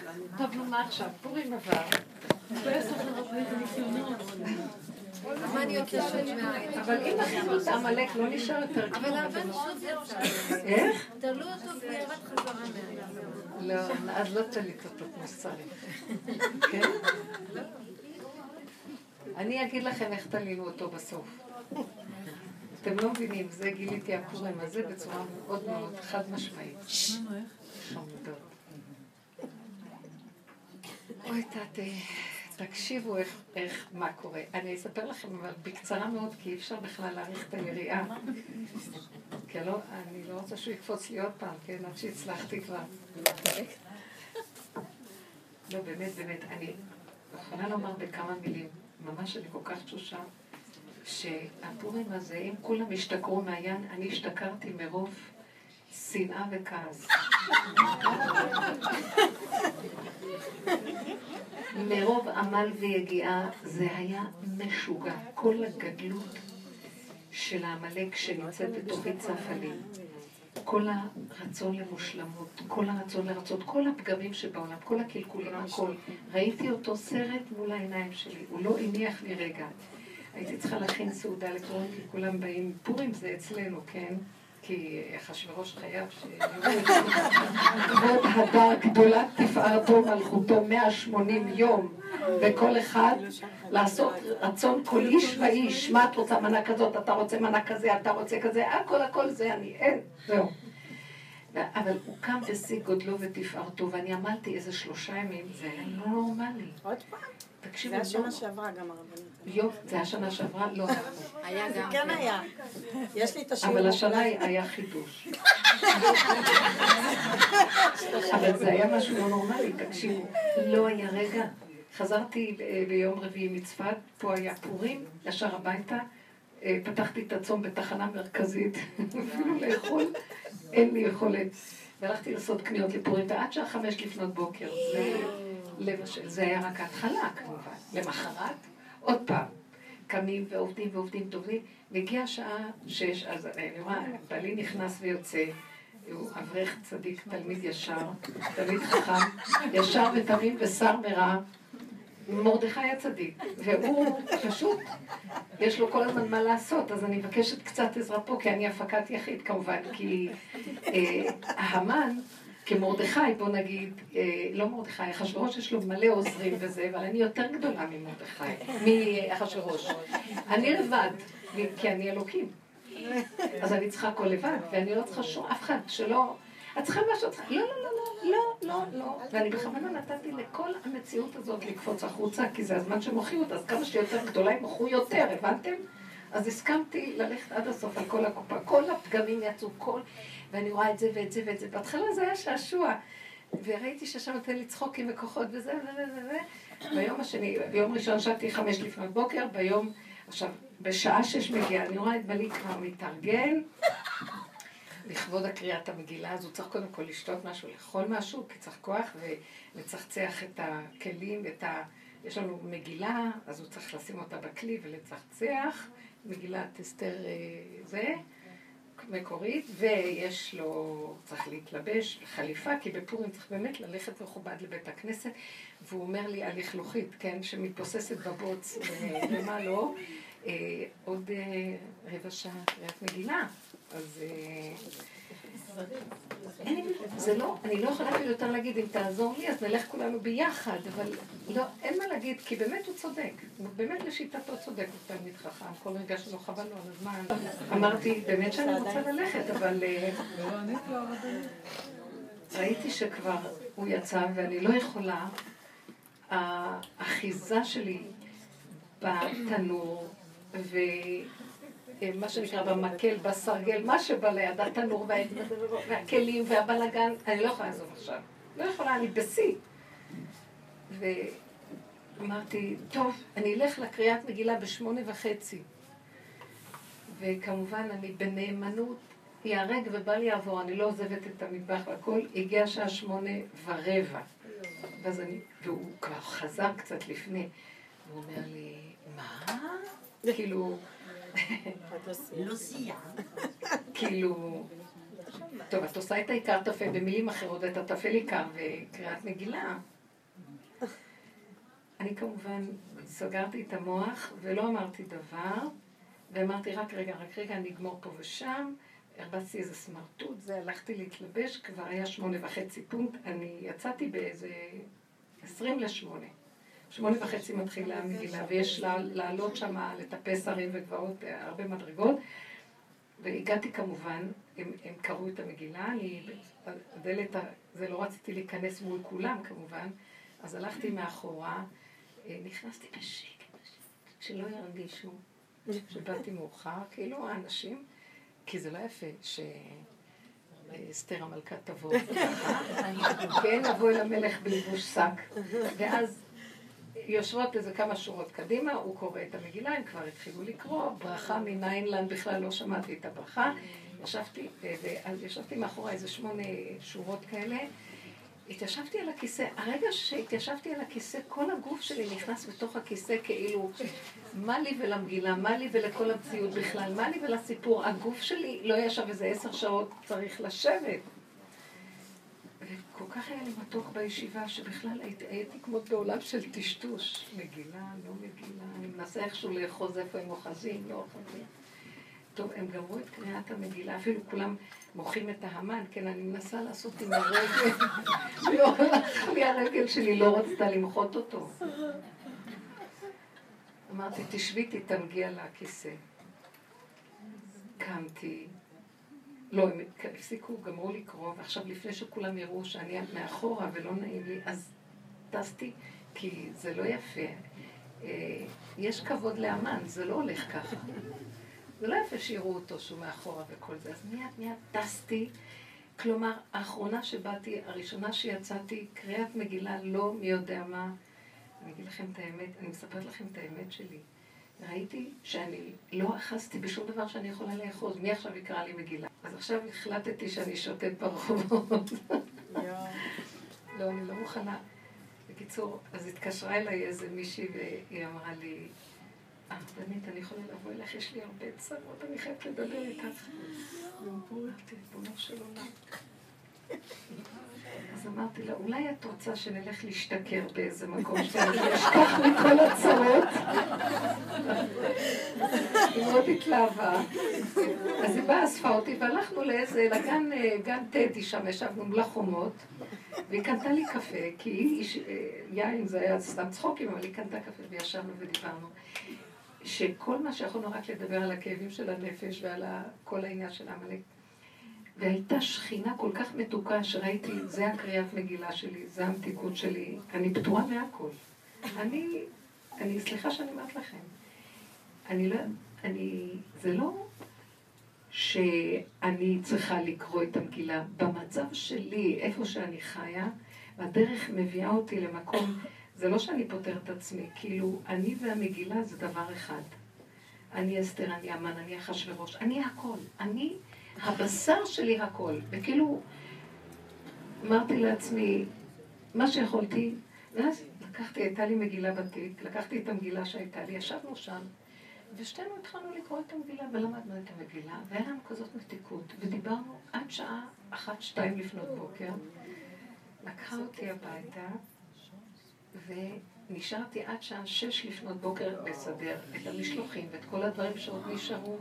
שלנו. טוב, נו, מה עכשיו? פורים עבר. לא? אבל אם החזרו את העמלק, לא נשאר יותר כלום. אבל הבן. איך? תלו אותו וירד חזרה. לא, אז לא תלית אותו כמו שצריך. כן? אני אגיד לכם איך תלינו אותו בסוף. אתם לא מבינים, זה גיליתי הפורים הזה בצורה מאוד מאוד חד משמעית. חמודות. אוי, תתי, תקשיבו איך, איך, מה קורה. אני אספר לכם, אבל בקצרה מאוד, כי אי אפשר בכלל להעריך את היריעה. כי לא, אני לא רוצה שהוא יקפוץ לי עוד פעם, כן, עד שהצלחתי כבר. לא, באמת, באמת, אני יכולה לומר בכמה מילים, ממש אני כל כך תשושה, שהפורים הזה, אם כולם השתכרו מהעניין, אני השתכרתי מרוב שנאה וכעס. מרוב עמל ויגיעה זה היה משוגע. כל הגדלות של העמלק שנמצאת בתוכי צפה. כל הרצון למושלמות, כל הרצון לרצות, כל הפגמים שבעולם, כל הקלקולים, הכל. ראיתי אותו סרט מול העיניים שלי, הוא לא הניח לי רגע. הייתי צריכה להכין סעודה לפורים, כי כולם באים, פורים זה אצלנו, כן? כי אחשוורוש חייב כבוד הדר גדולת תפארתו מלכותו 180 יום, וכל אחד לעשות רצון כל איש ואיש, מה את רוצה מנה כזאת, אתה רוצה מנה כזה, אתה רוצה כזה, הכל הכל זה אני, אין, זהו. אבל הוא קם בשיא גודלו ותפארתו, ואני עמלתי איזה שלושה ימים, זה היה לא נורמלי. עוד פעם? תקשיבו, זה לא- השנה שעברה גם הרבנית. יופי, זה היה שנה שעברה? לא. היה גם כן היה. יש לי את השיעור. אבל השנה. היה חידוש. אבל זה היה משהו לא נורמלי, תקשיבו. לא היה רגע. חזרתי ב- ביום רביעי מצפת, פה היה פורים, ישר הביתה. אה, פתחתי את הצום בתחנה מרכזית, אפילו לאכול, אין לי יכולת. והלכתי לעשות קניות לפורים, ועד שעה חמש לפנות בוקר. זה היה רק ההתחלה כמובן. למחרת, עוד פעם. קמים ועובדים ועובדים טובים, והגיעה השעה שש, אז אני רואה, בעלי נכנס ויוצא, הוא אברך צדיק, תלמיד ישר, תלמיד חכם, ישר ותמים ושר מרע, מרדכי הצדיק, והוא פשוט, יש לו כל הזמן מה לעשות, אז אני מבקשת קצת עזרה פה, כי אני הפקת יחיד כמובן, כי אה, המן, כמרדכי, בוא נגיד, אה, לא מרדכי, אחשוורוש יש לו מלא עוזרים וזה, אבל אני יותר גדולה ממרדכי, מאחשוורוש. אני לבד, כי אני אלוקים. אז אני צריכה הכל לבד, ואני לא צריכה שום אף אחד שלא... את צריכה משהו, את צריכה... לא, לא, לא, לא, לא, לא, לא. ואני בכוונה נתתי לכל המציאות הזאת לקפוץ החוצה, כי זה הזמן שמוחים אותה, אז כמה שיותר גדולה הם מוחו יותר, הבנתם? אז הסכמתי ללכת עד הסוף על כל הקופה. כל הפגמים יצאו, כל... ואני רואה את זה ואת זה ואת זה. בהתחלה זה היה שעשוע. וראיתי ששם נותן לי צחוקים וכוחות וזה וזה וזה. ביום השני, ביום ראשון שבתי חמש לפנות בוקר, ביום... עכשיו, בשעה שש מגיעה, אני רואה את בעלי כבר מתארגן. לכבוד הקריאת המגילה, הוא צריך קודם כל לשתות משהו, לאכול משהו, כי צריך כוח, ולצחצח את הכלים, את ה... יש לנו מגילה, אז הוא צריך לשים אותה בכלי ולצחצח, מגילת אסתר אה, זה, מקורית, ויש לו, צריך להתלבש, חליפה, כי בפורים צריך באמת ללכת מכובד לבית הכנסת, והוא אומר לי הלכלוכית, כן, שמתבוססת בבוץ, ו- ומה לא, אה, עוד אה, רבע שעה קריאת מגילה. אז אה, זה לא, אני לא יכולה אפילו יותר להגיד, אם תעזור לי, אז נלך כולנו ביחד, אבל לא, אין מה להגיד, כי באמת הוא צודק. באמת לשיטתו צודק, הוא תלמיד חכם, כל רגע שלא חבל לו על הזמן. אמרתי, באמת שאני רוצה ללכת, אבל אה, ראיתי שכבר הוא יצא ואני לא יכולה, האחיזה שלי בתנור. מה שנקרא במקל, בסרגל, מה שבא ליד, התנור וה- והכלים והבלגן, אני לא יכולה לעזוב עכשיו. לא יכולה, אני בשיא. ואמרתי, טוב, אני אלך לקריאת מגילה בשמונה וחצי. וכמובן, אני בנאמנות ייהרג ובל יעבור, אני לא עוזבת את המטבח והכל. הגיעה שעה שמונה ורבע. ואז אני, והוא כבר חזר קצת לפני, והוא אומר לי, מה? כאילו... סייע. כאילו, טוב, את עושה את העיקר טפל במילים אחרות, את הטפל עיקר וקריאת מגילה. אני כמובן סגרתי את המוח ולא אמרתי דבר, ואמרתי רק רגע, רק רגע, אני אגמור פה ושם. הרבצתי איזה סמרטוט, זה הלכתי להתלבש, כבר היה שמונה וחצי פונקט, אני יצאתי באיזה עשרים לשמונה. שמונה וחצי מתחילה המגילה, ויש לעלות שם, לטפס הרים וגבעות, הרבה מדרגות. והגעתי כמובן, הם, הם קראו את המגילה, אני, הדלת, זה לא רציתי להיכנס מול כולם כמובן, אז הלכתי מאחורה, אה, נכנסתי בשקט, שלא ירגישו שבאתי מאוחר, כאילו האנשים, כי זה לא יפה שאסתר המלכה תבוא, כן, לבוא אל המלך בלבוש שק, ואז יושבות איזה כמה שורות קדימה, הוא קורא את המגילה, הם כבר התחילו לקרוא, ברכה מניינלנד, בכלל לא שמעתי את הברכה. ישבתי, ואז ישבתי מאחורי איזה שמונה שורות כאלה, התיישבתי על הכיסא, הרגע שהתיישבתי על הכיסא, כל הגוף שלי נכנס בתוך הכיסא כאילו, מה לי ולמגילה, מה לי ולכל המציאות בכלל, מה לי ולסיפור, הגוף שלי לא ישב איזה עשר שעות, צריך לשבת. כך היה לי מתוק בישיבה, שבכלל הייתי, כמו בעולם של טשטוש. מגילה, לא מגילה, אני מנסה איכשהו לאחוז איפה הם אוחזים, לא אוחזים. טוב, הם גמרו את קריאת המגילה, אפילו כולם מוחאים את ההמן, כן, אני מנסה לעשות עם הרגל, לא לי הרגל שלי, לא רצתה למחות אותו. אמרתי, תשבי, תתמגי על הכיסא. קמתי, לא, הם הפסיקו, גמרו לקרוא, ועכשיו לפני שכולם יראו שאני מאחורה ולא נעים לי, אז טסתי, כי זה לא יפה. אה, יש כבוד לאמן, זה לא הולך ככה. זה לא יפה שיראו אותו שהוא מאחורה וכל זה. אז מיד מיד טסתי. כלומר, האחרונה שבאתי, הראשונה שיצאתי, קריאת מגילה, לא מי יודע מה. אני אגיד לכם את האמת, אני מספרת לכם את האמת שלי. ראיתי שאני לא אחזתי בשום דבר שאני יכולה לאחוז. מי עכשיו יקרא לי מגילה? אז עכשיו החלטתי שאני שוטט ברחובות. לא, אני לא מוכנה. בקיצור, אז התקשרה אליי איזה מישהי והיא אמרה לי, אה, באמת, אני יכולה לבוא אליך, יש לי הרבה צרות, אני חייבת לדבר איתך. אמרתי, ריבונו של עולם. אז אמרתי לה, אולי את רוצה שנלך להשתכר באיזה מקום שאני אשכח מכל הצרות? היא מאוד התלהבה. אז היא באה, אספה אותי, והלכנו לאיזה, לגן גן טדי שם, ישבנו מול החומות, והיא קנתה לי קפה, כי היא, יין זה היה סתם צחוקים, אבל היא קנתה קפה, וישבנו ודיברנו. שכל מה שיכולנו רק לדבר על הכאבים של הנפש ועל כל העניין של עמלק. והייתה שכינה כל כך מתוקה שראיתי, זה הקריאת מגילה שלי, זה המתיקות שלי, אני פתורה מהכל. אני, אני, סליחה שאני אומרת לכם, אני לא, אני, זה לא שאני צריכה לקרוא את המגילה. במצב שלי, איפה שאני חיה, הדרך מביאה אותי למקום, זה לא שאני פותר את עצמי, כאילו, אני והמגילה זה דבר אחד. אני אסתר, אני אמן, אני אחשוורוש, אני הכל. אני... הבשר שלי הכל. וכאילו, אמרתי לעצמי, מה שיכולתי, ואז לקחתי, הייתה לי מגילה בתיק, לקחתי את המגילה שהייתה לי, ישבנו שם, ושתינו התחלנו לקרוא את המגילה, ולמדנו את המגילה, והיה לנו כזאת מתיקות, ודיברנו עד שעה אחת, שתיים לפנות בוקר. לקחה אותי הביתה, ונשארתי עד שעה שש לפנות בוקר לסדר את המשלוחים ואת כל הדברים שעוד נשארו.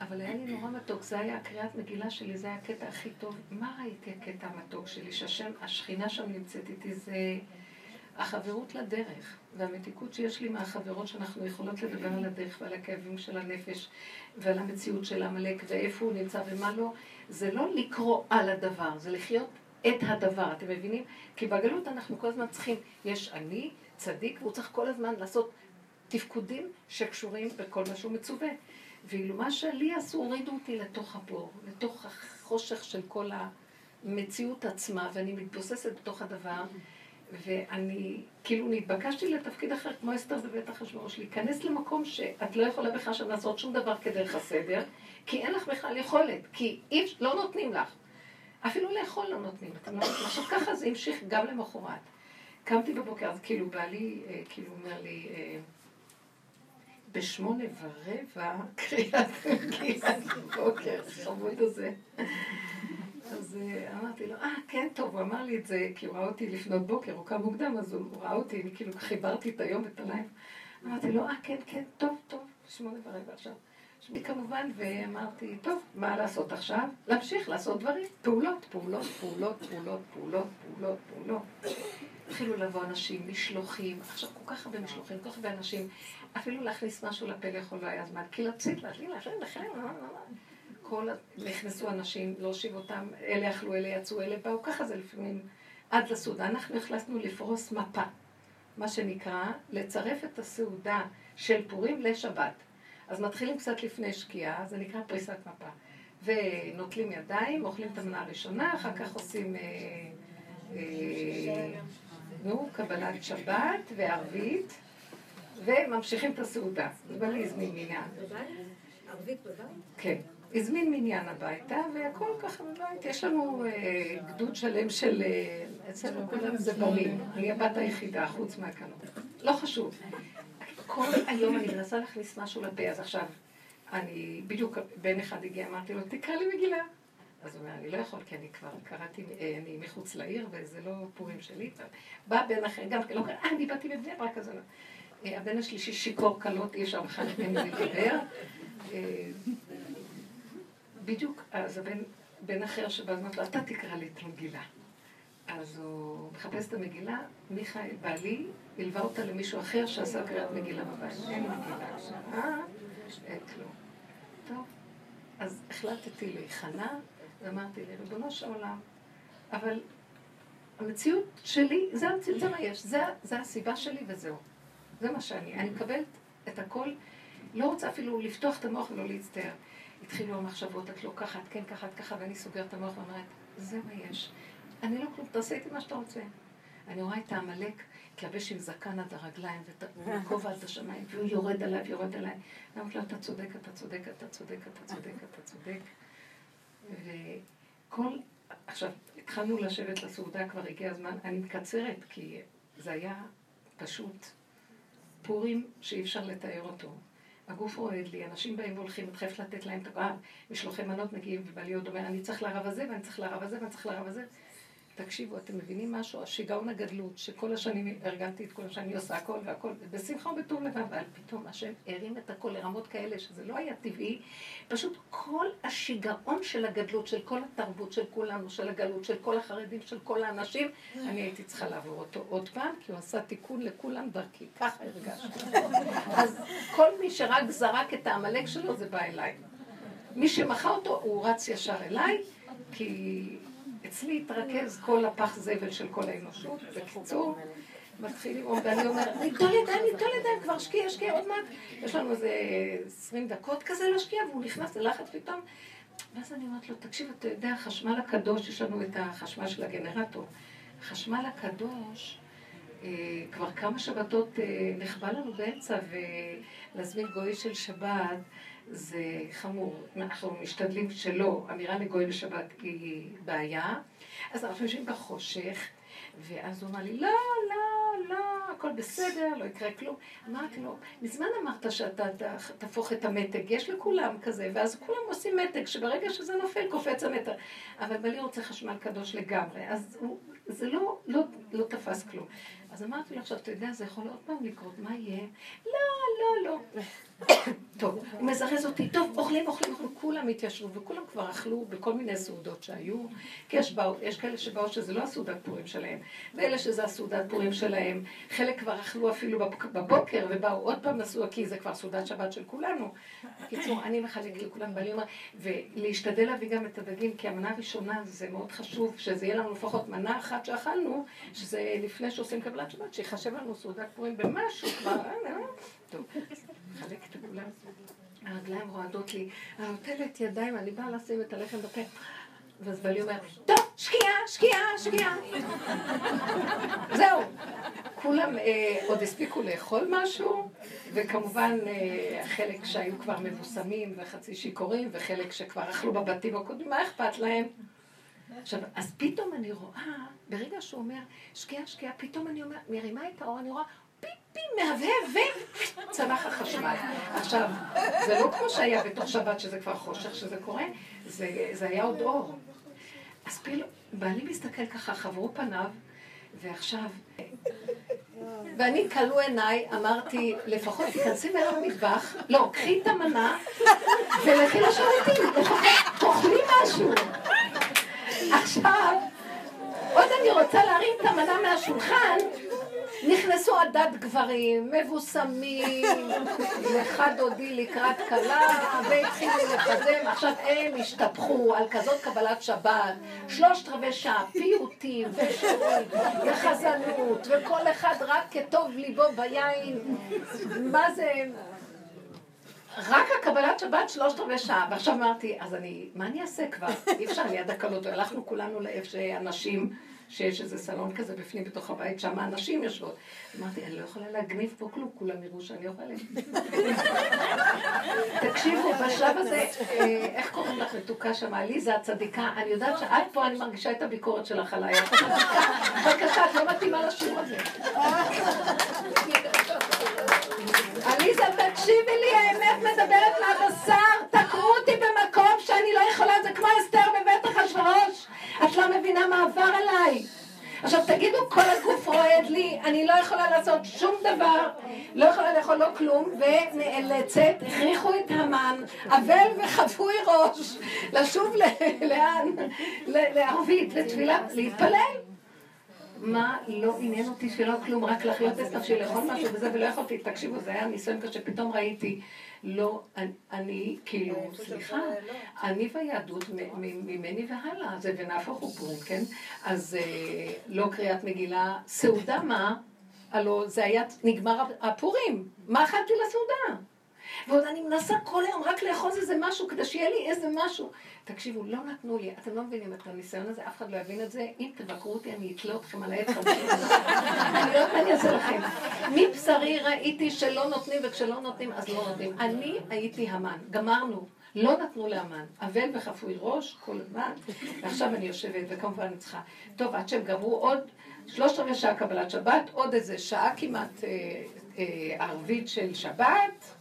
אבל היה לי נורא מתוק, זה היה הקריאת מגילה שלי, זה היה הקטע הכי טוב. מה ראיתי הקטע המתוק שלי? שהשם, השכינה שם נמצאת איתי, זה החברות לדרך, והמתיקות שיש לי מהחברות שאנחנו יכולות לדבר על הדרך ועל הכאבים של הנפש ועל המציאות של עמלק ואיפה הוא נמצא ומה לא. זה לא לקרוא על הדבר, זה לחיות את הדבר, אתם מבינים? כי בגלות אנחנו כל הזמן צריכים, יש אני, צדיק, והוא צריך כל הזמן לעשות תפקודים שקשורים בכל מה שהוא מצווה. ואילו מה שלי עשו, הורידו אותי לתוך הבור, לתוך החושך של כל המציאות עצמה, ואני מתבוססת בתוך הדבר, ואני כאילו נתבקשתי לתפקיד אחר, כמו אסתר בבית אחשוורוש, להיכנס למקום שאת לא יכולה בכלל שם לעשות שום דבר כדרך הסדר, כי אין לך בכלל יכולת, כי אי, לא נותנים לך. אפילו לאכול לא נותנים, לא יודעים, עכשיו ככה זה המשיך גם למחרת. קמתי בבוקר, אז כאילו בעלי, אה, כאילו אומר לי, אה, בשמונה ורבע, קריאת מגיעת בוקר, חמוד הזה. אז אה, אמרתי לו, אה, כן, טוב, הוא אמר לי את זה, כי הוא ראה אותי לפנות בוקר, הוא קם מוקדם, אז הוא ראה אותי, אני כאילו חיברתי את היום ואת הלילה. אמרתי לו, אה, כן, כן, טוב, טוב, שמונה ורבע עכשיו. שמי כמובן, ואמרתי, טוב, מה לעשות עכשיו? להמשיך לעשות דברים, פעולות, פעולות, פעולות, פעולות, פעולות, פעולות. התחילו לבוא אנשים, משלוחים, עכשיו כל כך הרבה משלוחים, כל כך הרבה אנשים, אפילו להכניס משהו לפה לאכול לא היה זמן, כי לצאת, להכין, להכין, להכין, כל, נכנסו אנשים, להושיב אותם, אלה אכלו, אלה יצאו, אלה באו, ככה זה לפעמים עד לסעודה. אנחנו החלטנו לפרוס מפה, מה שנקרא, לצרף את הסעודה של פורים לשבת. אז מתחילים קצת לפני שקיעה, זה נקרא פריסת מפה. ונוטלים ידיים, אוכלים את המנה הראשונה, אחר כך עושים, אה, אה, נו, קבלת שבת וערבית, וממשיכים את הסעודה. זה בא לי הזמין מניין. ערבית בבית? כן. הזמין מניין הביתה, והכל ככה בבית. יש לנו אה, גדוד שלם של... אה, אצלנו כולם זה בנים. אני הבת היחידה, חוץ מהקנות. לא חשוב. כל היום אני מנסה להכניס משהו לפה, אז עכשיו, אני, בדיוק בן אחד הגיע, אמרתי לו, תקרא לי מגילה. אז הוא אומר, אני לא יכול, כי אני כבר קראתי, אה, אני מחוץ לעיר, וזה לא פורים שלי. בא בן אחר, גם כן, לא קרא, אה, אני באתי מבני ברק, אז הבן השלישי שיכור קלות, אי אפשר בכלל לתת לי לדבר. בדיוק, אז הבן, בן אחר שבא, אמרת לו, אתה תקרא לי את המגילה. אז הוא מחפש את המגילה, מיכאל, בעלי, הלווה אותה למישהו אחר שעשה קריאת מגילה בבית. אין מגילה עכשיו, אה? אין כלום. טוב, אז החלטתי להיכנע, ואמרתי לי, ריבונו של עולם, אבל המציאות שלי, זה המציאות, זה מה יש, זה, זה הסיבה שלי וזהו. זה מה שאני. אני מקבלת את הכל, לא רוצה אפילו לפתוח את המוח ולא להצטער. התחילו המחשבות, את לא ככה, את כן ככה, את ככה, ואני סוגרת את המוח ואומרת, זה מה יש. אני לא כלום, תעשה איתי מה שאתה רוצה. אני רואה את העמלק מתלבש עם זקן עד הרגליים וכובע עד השמיים, והוא יורד עליו, יורד עליי. אומרת לו, אתה צודק, אתה צודק, אתה צודק, אתה צודק, אתה צודק. וכל... עכשיו, התחלנו לשבת לסעודה, כבר הגיע הזמן, אני מקצרת, כי זה היה פשוט פורים שאי אפשר לתאר אותו. הגוף רועד לי, אנשים באים והולכים, את חייבת לתת להם את הכוח, משלוחי מנות מגיעים, ובעלי עוד אומר, אני צריך לרב הזה, ואני צריך לרב הזה, ואני צריך לרב הזה. תקשיבו, אתם מבינים משהו? השיגעון הגדלות, שכל השנים ארגנתי את כל השנים, עושה הכל והכל, בשמחה ובטוב לבב, אבל פתאום השם הרים את הכל לרמות כאלה, שזה לא היה טבעי, פשוט כל השיגעון של הגדלות, של כל התרבות של כולנו, של הגלות, של כל החרדים, של כל האנשים, אני הייתי צריכה לעבור אותו עוד פעם, כי הוא עשה תיקון לכולם דרכי, ככה הרגשתי. אז כל מי שרק זרק את העמלק שלו, זה בא אליי. מי שמחה אותו, הוא רץ ישר אליי, כי אצלי התרכז כל הפח זבל של כל האנושות. בקיצור, מתחיל לראות, ואני אומרת, ניטול ידיים, ניטול ידיים, כבר שקיע, שקיע, עוד מעט. יש לנו איזה עשרים דקות כזה להשקיע, והוא נכנס ללחץ פתאום. ואז אני אומרת לו, תקשיב, אתה יודע, חשמל הקדוש, יש לנו את החשמל של הגנרטור. חשמל הקדוש, כבר כמה שבתות אה, נחבא לנו באמצע, ולהזמין גוי של שבת. זה חמור. אנחנו משתדלים שלא, אמירה לגוי בשבת היא בעיה. אז אנחנו יושבים בחושך, ואז הוא אמר לי, לא, לא, לא, הכל בסדר, לא יקרה כלום. אמרתי לו, מזמן אמרת שאתה תהפוך את המתג, יש לכולם כזה, ואז כולם עושים מתג, שברגע שזה נופל קופץ המתג. אבל בלי רוצה חשמל קדוש לגמרי, אז הוא, זה לא, לא, לא תפס כלום. אז אמרתי לו, עכשיו, אתה יודע, זה יכול עוד פעם לקרות, מה יהיה? לא, לא, לא. טוב, הוא מזרז אותי, טוב, אוכלים, אוכלים, אוכלים, כולם התיישבו, וכולם כבר אכלו בכל מיני סעודות שהיו, כי יש, באו, יש כאלה שבאו שזה לא הסעודת פורים שלהם, ואלה שזה הסעודת פורים שלהם, חלק כבר אכלו אפילו בבוקר, ובאו עוד פעם נסעו, כי זה כבר סעודת שבת של כולנו. בקיצור, אני מחלק לכולם, ואני אומר, ולהשתדל להביא גם את הדגים, כי המנה הראשונה זה מאוד חשוב, שזה יהיה לנו לפחות מנה אחת שאכלנו, שזה לפני שעושים קבלת שבת, שיחשב לנו סעודת פורים במשהו כבר, אה, אה. טוב. מחלקת לכולם. הרגליים רועדות לי, אני נוטלת ידיים, אני באה לשים את הלחם בפה. ואז בעלי אומר, טוב, שקיעה, שקיעה, שקיעה. זהו. כולם אה, עוד הספיקו לאכול משהו, וכמובן אה, חלק שהיו כבר מבוסמים וחצי שיכורים, וחלק שכבר אכלו בבתים הקודמים, מה אכפת להם? עכשיו, אז פתאום אני רואה, ברגע שהוא אומר, שקיעה, שקיעה, פתאום אני אומר, מרימה את האור, אני רואה, פיפ, בי מהבהב וצנח החשמל. עכשיו, זה לא כמו שהיה בתוך שבת שזה כבר חושך שזה קורה, זה, זה היה עוד אור. אז פילו, בעלי מסתכל ככה, חברו פניו, ועכשיו... ואני כלו עיניי, אמרתי, לפחות תיכנסי מעל המטבח, לא, קחי את המנה ולכי לפחות תאכלי משהו. עכשיו, רוצה להרים את המנה מהשולחן, נכנסו עדת גברים, מבוסמים, לך דודי לקראת כלה, והתחילו לקדם, עכשיו הם השתפכו על כזאת קבלת שבת, שלושת רבעי שעה, פיוטים ושירות, וחזנות, וכל אחד רק כטוב ליבו ביין, מה זה... רק הקבלת שבת שלושת רבעי שעה, ועכשיו אמרתי, אז אני, מה אני אעשה כבר? אי אפשר ליד הקלות, הלכנו כולנו לאיפה שאנשים... שיש איזה סלון כזה בפנים בתוך הבית, שם הנשים יושבות. אמרתי, אני לא יכולה להגניב פה כלום, כולם יראו שאני אוכלת. תקשיבו, בשלב הזה, אה, איך קוראים לך מתוקה שם? עליזה הצדיקה, אני יודעת שעד פה אני מרגישה את הביקורת שלך עליי. בבקשה, את לא מתאימה לשיעור הזה. עליזה, תקשיבי לי, האמת מדברת מהבשר. תקעו אותי במקום שאני לא יכולה, זה כמו אסתר בבית אחשורוש. את לא מבינה מה עבר עליי. עכשיו תגידו, כל הגוף רועד לי, אני לא יכולה לעשות שום דבר, לא יכולה לאכול לא כלום, ונאלצת, הכריחו את המן, אבל וחפוי ראש, לשוב לאן? לערבית, לתפילה, להתפלל. מה לא עניין אותי שלא כלום, רק לחיות את נפשי, לאכול משהו וזה, ולא יכולתי, תקשיבו, זה היה ניסיון קשה, פתאום ראיתי לא, אני, אני כאילו, סליחה, לא. אני והיהדות ממני והלאה, זה ונהפוך הוא פורים, כן? אז אה, לא קריאת מגילה, סעודה מה? הלוא זה היה, נגמר הפורים, מה אכלתי לסעודה? ועוד אני מנסה כל היום רק לאחוז איזה משהו כדי שיהיה לי איזה משהו. תקשיבו, לא נתנו לי, אתם לא מבינים את הניסיון הזה, אף אחד לא יבין את זה. אם תבקרו אותי, אני אתלה אתכם על העץ אני לא יודעת מה אני אעשה לכם. מבשרי ראיתי שלא נותנים, וכשלא נותנים, אז לא נותנים. אני הייתי המן, גמרנו. לא נתנו לאמן, אבל וחפוי ראש כל הזמן, ועכשיו אני יושבת, וכמובן אני צריכה. טוב, עד שהם גמרו עוד שלושת רבעי שעה קבלת שבת, עוד איזה שעה כמעט אה, אה, ערבית של שבת.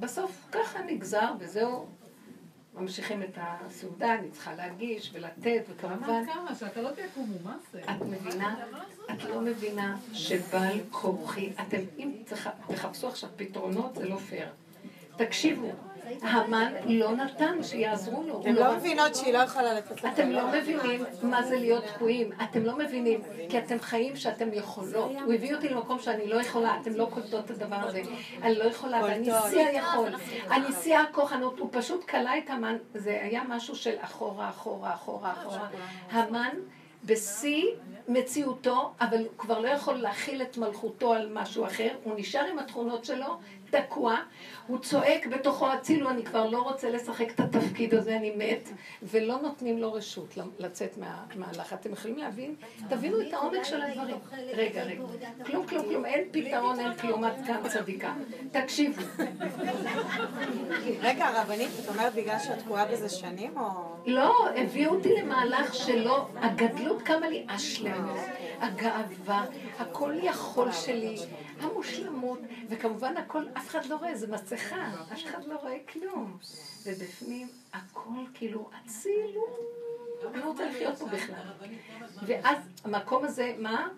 בסוף ככה נגזר, וזהו, ממשיכים את הסעודה, אני צריכה להגיש ולתת, וכמובן... כמה? שאתה לא תהיה זה? את מבינה? את לא מבינה שבעל כורחי, אתם, אם תחפשו עכשיו פתרונות, זה לא פייר. תקשיבו, המן לא נתן שיעזרו לו. אתם לא מבינות שהיא לא יכולה לתת לכם. אתם לא מבינים מה זה להיות תקועים. אתם לא מבינים, כי אתם חיים שאתם יכולות. הוא הביא אותי למקום שאני לא יכולה, אתם לא קולטות את הדבר הזה. אני לא יכולה, ואני שיא היכול. אני שיא הכוחנות. הוא פשוט כלה את המן, זה היה משהו של אחורה, אחורה, אחורה, אחורה. המן... בשיא מציאותו, אבל הוא כבר לא יכול להכיל את מלכותו על משהו אחר, הוא נשאר עם התכונות שלו, תקוע, הוא צועק בתוכו הצילו, אני כבר לא רוצה לשחק את התפקיד הזה, אני מת, ולא נותנים לו רשות לצאת מהמהלך. אתם יכולים להבין? תבינו את העומק של הדברים. רגע, רגע. כלום, כלום, כלום, אין פתרון, אין כלום, את גם צדיקה. תקשיבו. רגע, הרבנית, את אומרת בגלל שאת תקועה בזה שנים, או... לא, הביאו אותי למהלך שלא, הגדלות קמה לי, השלמות, הגאווה, הכל יכול שלי. המושלמות, וכמובן הכל, אף אחד לא רואה, זה מסכה, אף אחד לא רואה כלום. ובפנים הכל כאילו אצילו, אני רוצה לחיות פה בכלל. ואז המקום הזה, מה?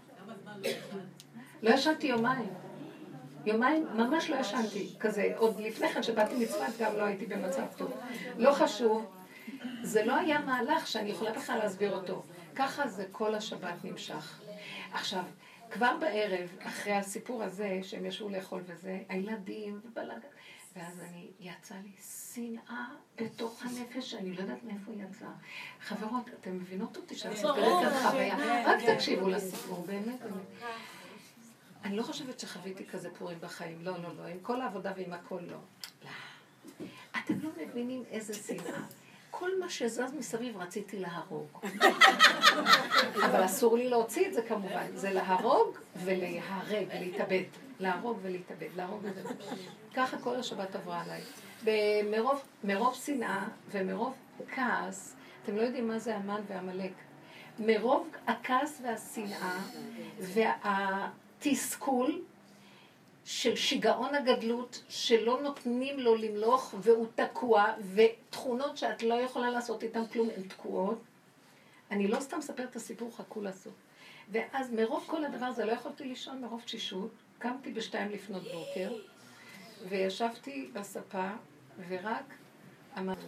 לא ישנתי יומיים. יומיים ממש לא ישנתי, כזה, עוד לפני כן שבאתי מצוות גם לא הייתי במצב טוב. לא חשוב, זה לא היה מהלך שאני יכולה בכלל להסביר אותו. ככה זה כל השבת נמשך. עכשיו, כבר בערב, אחרי הסיפור הזה, שהם ישבו לאכול וזה, הילדים ובלאגן, ואז אני, יצא לי שנאה בתוך הנפש, שאני לא יודעת מאיפה היא יצאה. חברות, אתן מבינות אותי שאני מספרת כאן חוויה? רק תקשיבו לסיפור, באמת. אני לא חושבת שחוויתי כזה פורים בחיים, לא, לא, לא, עם כל העבודה ועם הכל לא. אתם לא מבינים איזה שנאה. כל מה שזז מסביב רציתי להרוג. אבל אסור לי להוציא את זה כמובן. זה להרוג ולהרג, להתאבד. להרוג ולהתאבד, להרוג ולהתאבד. ככה כל השבת עברה עליי. מרוב שנאה ומרוב כעס, אתם לא יודעים מה זה המן ועמלק. מרוב הכעס והשנאה תסכול של שיגעון הגדלות, שלא נותנים לו למלוך והוא תקוע, ותכונות שאת לא יכולה לעשות איתן כלום, הן תקועות. אני לא סתם מספרת את הסיפור, חכו לסוף. ואז מרוב כל הדבר הזה לא יכולתי לישון מרוב תשישות, קמתי בשתיים לפנות בוקר, וישבתי בספה, ורק אמרתי,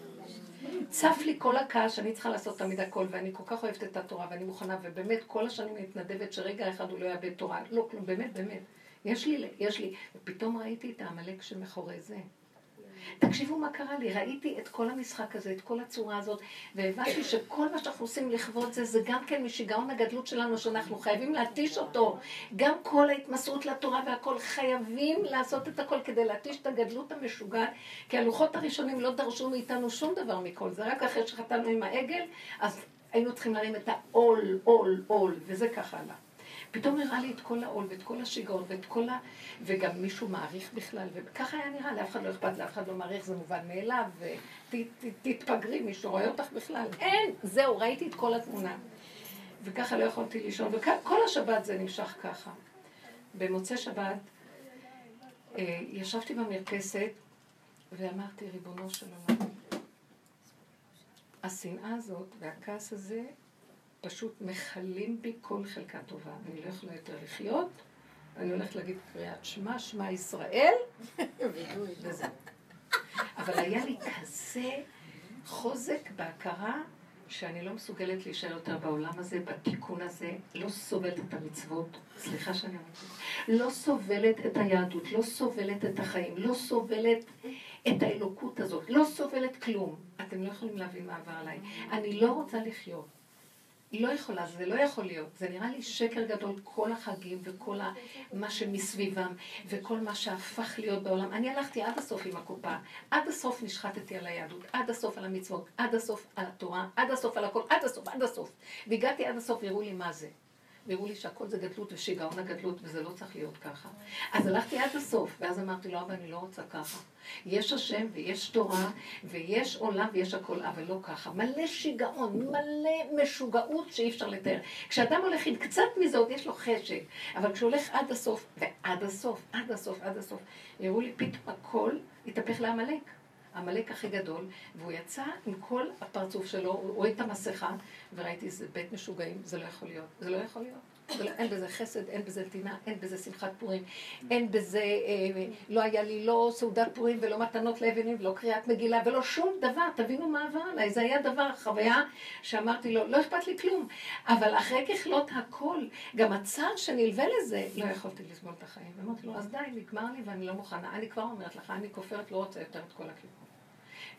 צף לי כל הכעס שאני צריכה לעשות תמיד הכל, ואני כל כך אוהבת את התורה, ואני מוכנה, ובאמת כל השנים מתנדבת שרגע אחד הוא לא יאבד תורה, לא כלום, באמת, באמת. יש לי, יש לי, ופתאום ראיתי את העמלק שמאחורי זה. תקשיבו מה קרה לי, ראיתי את כל המשחק הזה, את כל הצורה הזאת, והבנתי שכל מה שאנחנו עושים לכבוד זה, זה גם כן משיגעון הגדלות שלנו, שאנחנו חייבים להתיש אותו. גם כל ההתמסרות לתורה והכל, חייבים לעשות את הכל כדי להתיש את הגדלות המשוגעת, כי הלוחות הראשונים לא דרשו מאיתנו שום דבר מכל זה, רק אחרי שחתמנו עם העגל, אז היינו צריכים להרים את העול, עול, עול, וזה ככה הלך. פתאום הראה לי את כל העול ואת כל השיגעון ואת כל ה... וגם מישהו מעריך בכלל, וככה היה נראה, לאף אחד לא אכפת, לאף אחד לא מעריך, זה מובן מאליו, ותתפגרי, מישהו רואה אותך בכלל. אין, זהו, ראיתי את כל התמונה. וככה לא יכולתי לישון, וכל השבת זה נמשך ככה. במוצאי שבת אה, ישבתי במרפסת ואמרתי, ריבונו של עולם, השנאה הזאת והכעס הזה פשוט מכלים בי כל חלקה טובה. אני לא יכולה יותר לחיות, אני הולכת להגיד קריאת שמע, שמע ישראל, וזהו. אבל היה לי כזה חוזק בהכרה שאני לא מסוגלת להישאר יותר בעולם הזה, בתיקון הזה, לא סובלת את המצוות, סליחה שאני אומרת, לא סובלת את היהדות, לא סובלת את החיים, לא סובלת את האלוקות הזאת, לא סובלת כלום. אתם לא יכולים להבין מה עבר עליי. אני לא רוצה לחיות. לא יכולה, זה לא יכול להיות. זה נראה לי שקר גדול, כל החגים וכל מה שמסביבם וכל מה שהפך להיות בעולם. אני הלכתי עד הסוף עם הקופה, עד הסוף נשחטתי על היהדות, עד הסוף על המצוות, עד הסוף על התורה, עד הסוף על הכל, עד הסוף, עד הסוף. והגעתי עד הסוף והראו לי מה זה. והראו לי שהכל זה גדלות ושיגעון הגדלות, וזה לא צריך להיות ככה. אז הלכתי עד הסוף, ואז אמרתי לו, אבא, אני לא רוצה ככה. יש השם ויש תורה ויש עולם ויש הכל, אבל לא ככה. מלא שיגעון, מלא משוגעות שאי אפשר לתאר. כשאדם הולך עם קצת מזה, עוד יש לו חשק, אבל כשהוא הולך עד הסוף, ועד הסוף, עד הסוף, עד הסוף, הראו לי פתאום הכל התהפך לעמלק. עמלק הכי גדול, והוא יצא עם כל הפרצוף שלו, הוא רואה את המסכה, וראיתי, זה בית משוגעים, זה לא יכול להיות, זה לא יכול להיות. לא, אין בזה חסד, אין בזה טינה, אין בזה שמחת פורים, אין בזה, אה, לא היה לי לא סעודת פורים ולא מתנות לאבנים ולא קריאת מגילה ולא שום דבר, תבינו מה עבר עליי, זה היה דבר, חוויה שאמרתי לו, לא אכפת לי כלום, אבל אחרי ככלות הכל, גם הצער שנלווה לזה, לא יכולתי לסבול את החיים. ואמרתי לו, אז די, נגמר לי ואני לא מוכנה, אני כבר אומרת לך, אני כופרת, לא רוצה יותר את כל הכיוון.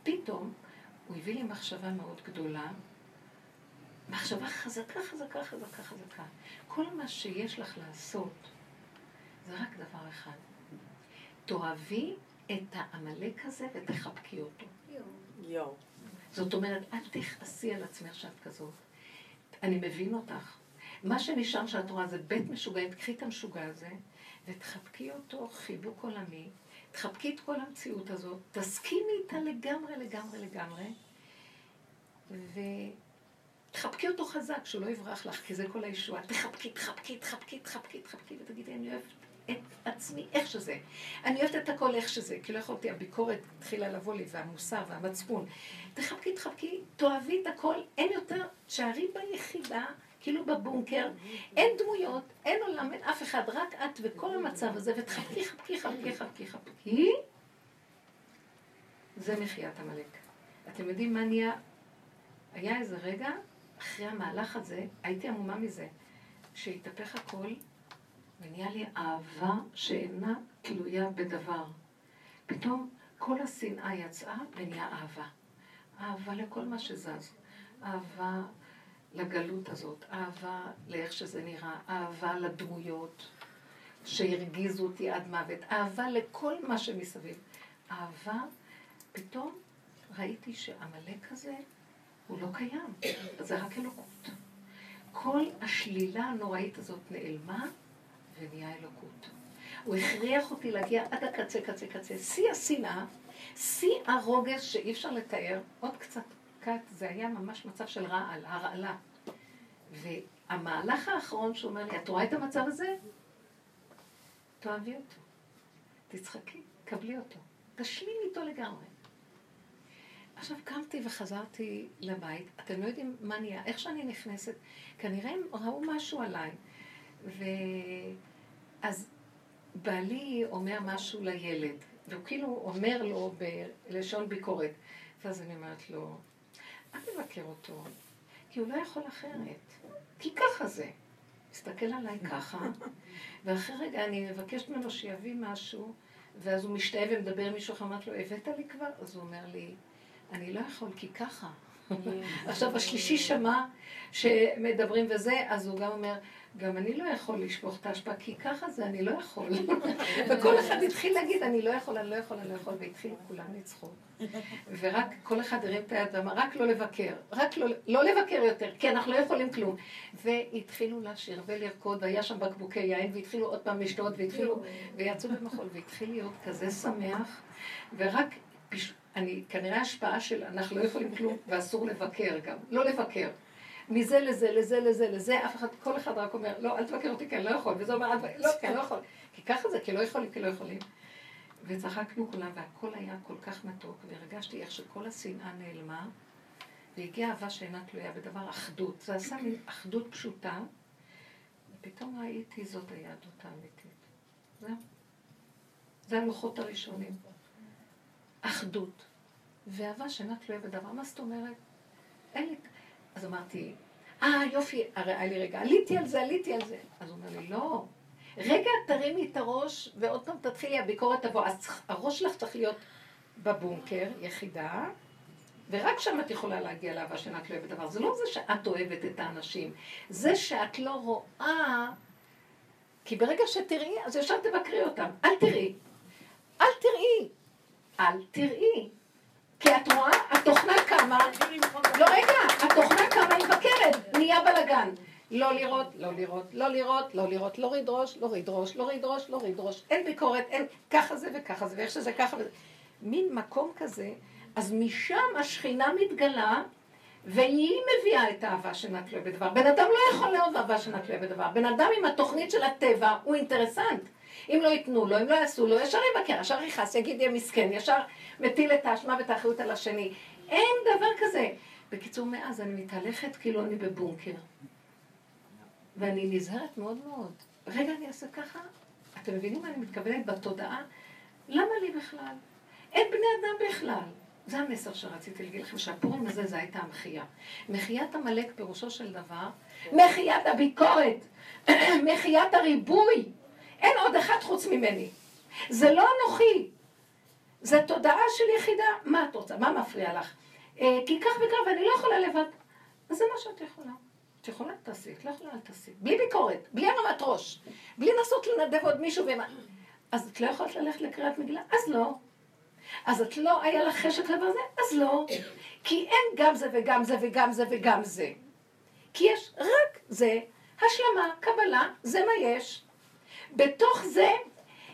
פתאום הוא הביא לי מחשבה מאוד גדולה, מחשבה חזקה, חזקה, חזקה, חזקה. כל מה שיש לך לעשות זה רק דבר אחד. תאהבי את העמלק הזה ותחבקי אותו. יואו. זאת אומרת, אל תכעסי על עצמך שאת כזאת. אני מבין אותך. מה שנשאר שאת רואה זה בית משוגעים, תקחי את המשוגע הזה ותחבקי אותו חיבוק עולמי. תחבקי את כל המציאות הזאת, תסכימי איתה לגמרי, לגמרי, לגמרי, ותחבקי אותו חזק, שהוא לא יברח לך, כי זה כל הישועה. תחבקי, תחבקי, תחבקי, תחבקי, תחבקי, ותגידי, אני אוהבת את עצמי איך שזה. אני אוהבת את הכל איך שזה, כי לא יכולתי, הביקורת התחילה לבוא לי, והמוסר והמצפון. תחבקי, תחבקי, תאהבי את הכל, אין יותר, תשארי ביחידה. כאילו בבונקר, אין דמויות, אין עולם, אין אף אחד, רק את וכל המצב הזה, ותחבקי, חבקי, חבקי, חבקי, חבקי. זה מחיית עמלק. אתם יודעים מה נהיה? היה איזה רגע, אחרי המהלך הזה, הייתי עמומה מזה, שהתהפך הכל, ונהיה לי אהבה שאינה תלויה בדבר. פתאום כל השנאה יצאה ונהיה אהבה. אהבה לכל מה שזז. אהבה לגלות הזאת, אהבה לאיך שזה נראה, אהבה לדמויות שהרגיזו אותי עד מוות, אהבה לכל מה שמסביב. אהבה, פתאום ראיתי שעמלק הזה הוא לא קיים, זה רק אלוקות. כל השלילה הנוראית הזאת נעלמה ונהיה אלוקות. הוא הכריח אותי להגיע עד הקצה, קצה, קצה. שיא השנאה, שיא הרוגז שאי אפשר לתאר, עוד קצת כת, זה היה ממש מצב של רעל, הרעלה. והמהלך האחרון שהוא אומר לי, את רואה את המצב הזה? תאהבי אותו. תצחקי, קבלי אותו. תשלימי איתו לגמרי. עכשיו קמתי וחזרתי לבית, אתם לא יודעים מה נהיה, איך שאני נכנסת, כנראה הם ראו משהו עליי. ואז בעלי אומר משהו לילד, והוא כאילו אומר לו בלשון ביקורת. ואז אני אומרת לו, אל תבקר אותו, כי הוא לא יכול אחרת. כי ככה זה. מסתכל עליי ככה, ואחרי רגע אני מבקשת ממנו שיביא משהו, ואז הוא משתאה ומדבר עם מישהו אחר, אמרת לו, הבאת לי כבר? אז הוא אומר לי, אני לא יכול, כי ככה. עכשיו השלישי שמע שמדברים וזה, אז הוא גם אומר, גם אני לא יכול לשפוך את ההשפעה, כי ככה זה, אני לא יכול. וכל אחד התחיל להגיד, אני לא יכול, אני לא יכול, אני לא יכול, והתחילו כולם לצחוק. ורק כל אחד הרים את היד ואמר, רק לא לבקר, רק לא, לא לבקר יותר, כי אנחנו לא יכולים כלום. והתחילו לשיר ולרקוד, והיה שם בקבוקי יין, והתחילו עוד פעם לשתות, והתחילו, ויצאו במחול, והתחיל להיות כזה שמח, ורק, אני, כנראה השפעה של אנחנו לא יכולים כלום, ואסור לבקר גם, לא לבקר. מזה לזה, לזה, לזה, לזה, אף אחד, כל אחד רק אומר, לא, אל תבקר אותי כי אני לא יכול, וזה אומר, לא, כי אני לא יכול. כי ככה זה, כי לא יכולים, כי לא יכולים. וצחקנו כולם, והכל היה כל כך מתוק, והרגשתי איך שכל השנאה נעלמה, והגיעה אהבה שאינה תלויה בדבר אחדות. זה עשה מין אחדות פשוטה, ופתאום ראיתי זאת היהדות האמיתית. זהו. זה הלוחות הראשונים. אחדות. ואהבה שאינה תלויה בדבר. מה זאת אומרת? אין לי... אז אמרתי, אה, יופי, הרי היה לי רגע, עליתי על זה, עליתי על זה. אז הוא אומר לי, לא. רגע, תרימי את הראש, ועוד פעם תתחילי, הביקורת תבוא. אז הראש שלך צריך להיות בבונקר, יחידה, ורק שם את יכולה להגיע לאהבה שאת לא אוהבת דבר. זה לא זה שאת אוהבת את האנשים, זה שאת לא רואה, כי ברגע שתראי, אז ישר תבקרי אותם. אל תראי. אל תראי. אל תראי. כי את רואה, התוכנה קמה, לא רגע, התוכנה קמה היא מבקרת, נהיה בלאגן. לא לראות, לא לראות, לא לראות, לא לראות, להוריד ראש, להוריד ראש, להוריד ראש, להוריד ראש, אין ביקורת, אין, ככה זה וככה זה, ואיך שזה ככה וזה. מין מקום כזה, אז משם השכינה מתגלה, והיא מביאה את האהבה תלויה בדבר. בן אדם לא יכול לאהוב אהבה תלויה בדבר. בן אדם עם התוכנית של הטבע הוא אינטרסנט. אם לא ייתנו לו, אם לא יעשו לו, ישר יבקר, ישר יכעס, יגיד יהיה מסכן, ישר מטיל את האשמה ואת האחריות על השני. אין דבר כזה. בקיצור, מאז אני מתהלכת כאילו אני בבונקר. ואני נזהרת מאוד מאוד. רגע, אני אעשה ככה? אתם מבינים מה אני מתכוונת בתודעה? למה לי בכלל? אין בני אדם בכלל. זה המסר שרציתי להגיד לכם, שהפורים הזה זה הייתה המחייה. מחיית עמלק פירושו של דבר, מחיית הביקורת, מחיית הריבוי. אין עוד אחד חוץ ממני. זה לא אנוכי. זה תודעה של יחידה. מה את רוצה? מה מפריע לך? אה, כי כך וכך, ואני לא יכולה לבד. אז זה מה שאת יכולה. את יכולה תעשי, את לא יכולה אל תעשי. בלי ביקורת, בלי הרמת ראש, בלי לנסות לנדב עוד מישהו ומה. אז את לא יכולת ללכת לקריאת מגילה? אז לא. אז את לא, היה לך חשק לדבר הזה? אז לא. כי אין גם זה וגם זה וגם זה וגם זה. כי יש רק זה, השלמה, קבלה, זה מה יש. בתוך זה,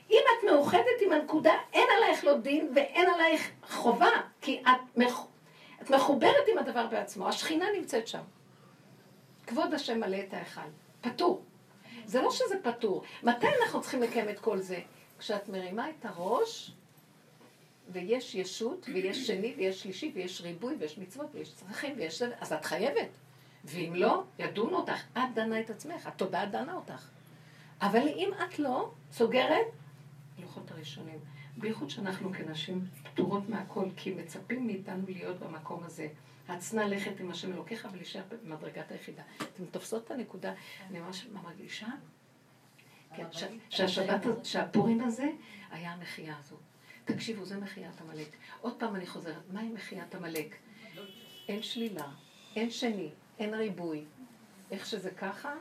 אם את מאוחדת עם הנקודה, אין עלייך לא דין ואין עלייך חובה, כי את, מח... את מחוברת עם הדבר בעצמו, השכינה נמצאת שם. כבוד השם מלא את ההיכל. פטור. זה לא שזה פטור. מתי אנחנו צריכים לקיים את כל זה? כשאת מרימה את הראש, ויש ישות, ויש שני, ויש שלישי, ויש ריבוי, ויש מצוות, ויש צרכים, ויש... אז את חייבת. ואם לא, ידונו אותך. את דנה את עצמך, התודעה דנה אותך. אבל אם את לא סוגרת, לוחות הראשונים. בייחוד שאנחנו כנשים פטורות מהכל, כי מצפים מאיתנו להיות במקום הזה. רצנה ללכת עם השם אלוקיך ולהישאר במדרגת היחידה. אתם תופסות את הנקודה, אני ממש מרגישה כן, שהשבת, שהפורים הזה היה המחייה הזו. תקשיבו, זה מחיית עמלק. עוד פעם אני חוזרת, מהי מחיית עמלק? אין שלילה, אין שני, אין ריבוי. איך שזה ככה,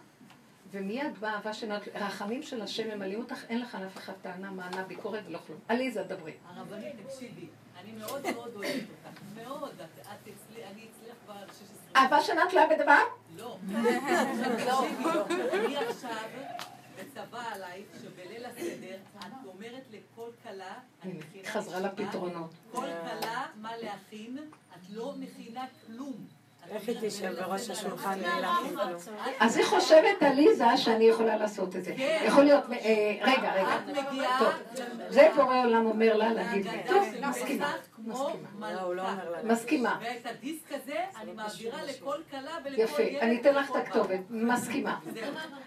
ומיד באה אהבה של רחמים של השם ממלאים אותך, אין לך לאף אחד טענה, מענה, ביקורת ולא כלום. עליזה, דברי. הרבנית, תקשיבי, אני מאוד מאוד אוהבת אותך, מאוד, את אצלי, אני אצלך כבר 16... אהבה שנה תלויה בדבר? לא. לא. אני עכשיו מצווה עלייך שבליל הסדר את אומרת לכל כלה, אני מכינה... חזרה לפתרונות. כל כלה, מה להכין, את לא מכינה כלום. איך היא תשב בראש השולחן להכין כלום? אז היא חושבת, עליזה, שאני יכולה לעשות את זה. יכול להיות, אה, רגע, רגע. טוב, זה בורא עולם אומר לה להגיד לי. טוב, מסכימה. לא, לא. מסכימה. ואת הדיסק הזה אני מעבירה לכל כלה ולכל יפה. אני אתן לך את הכתובת. מסכימה.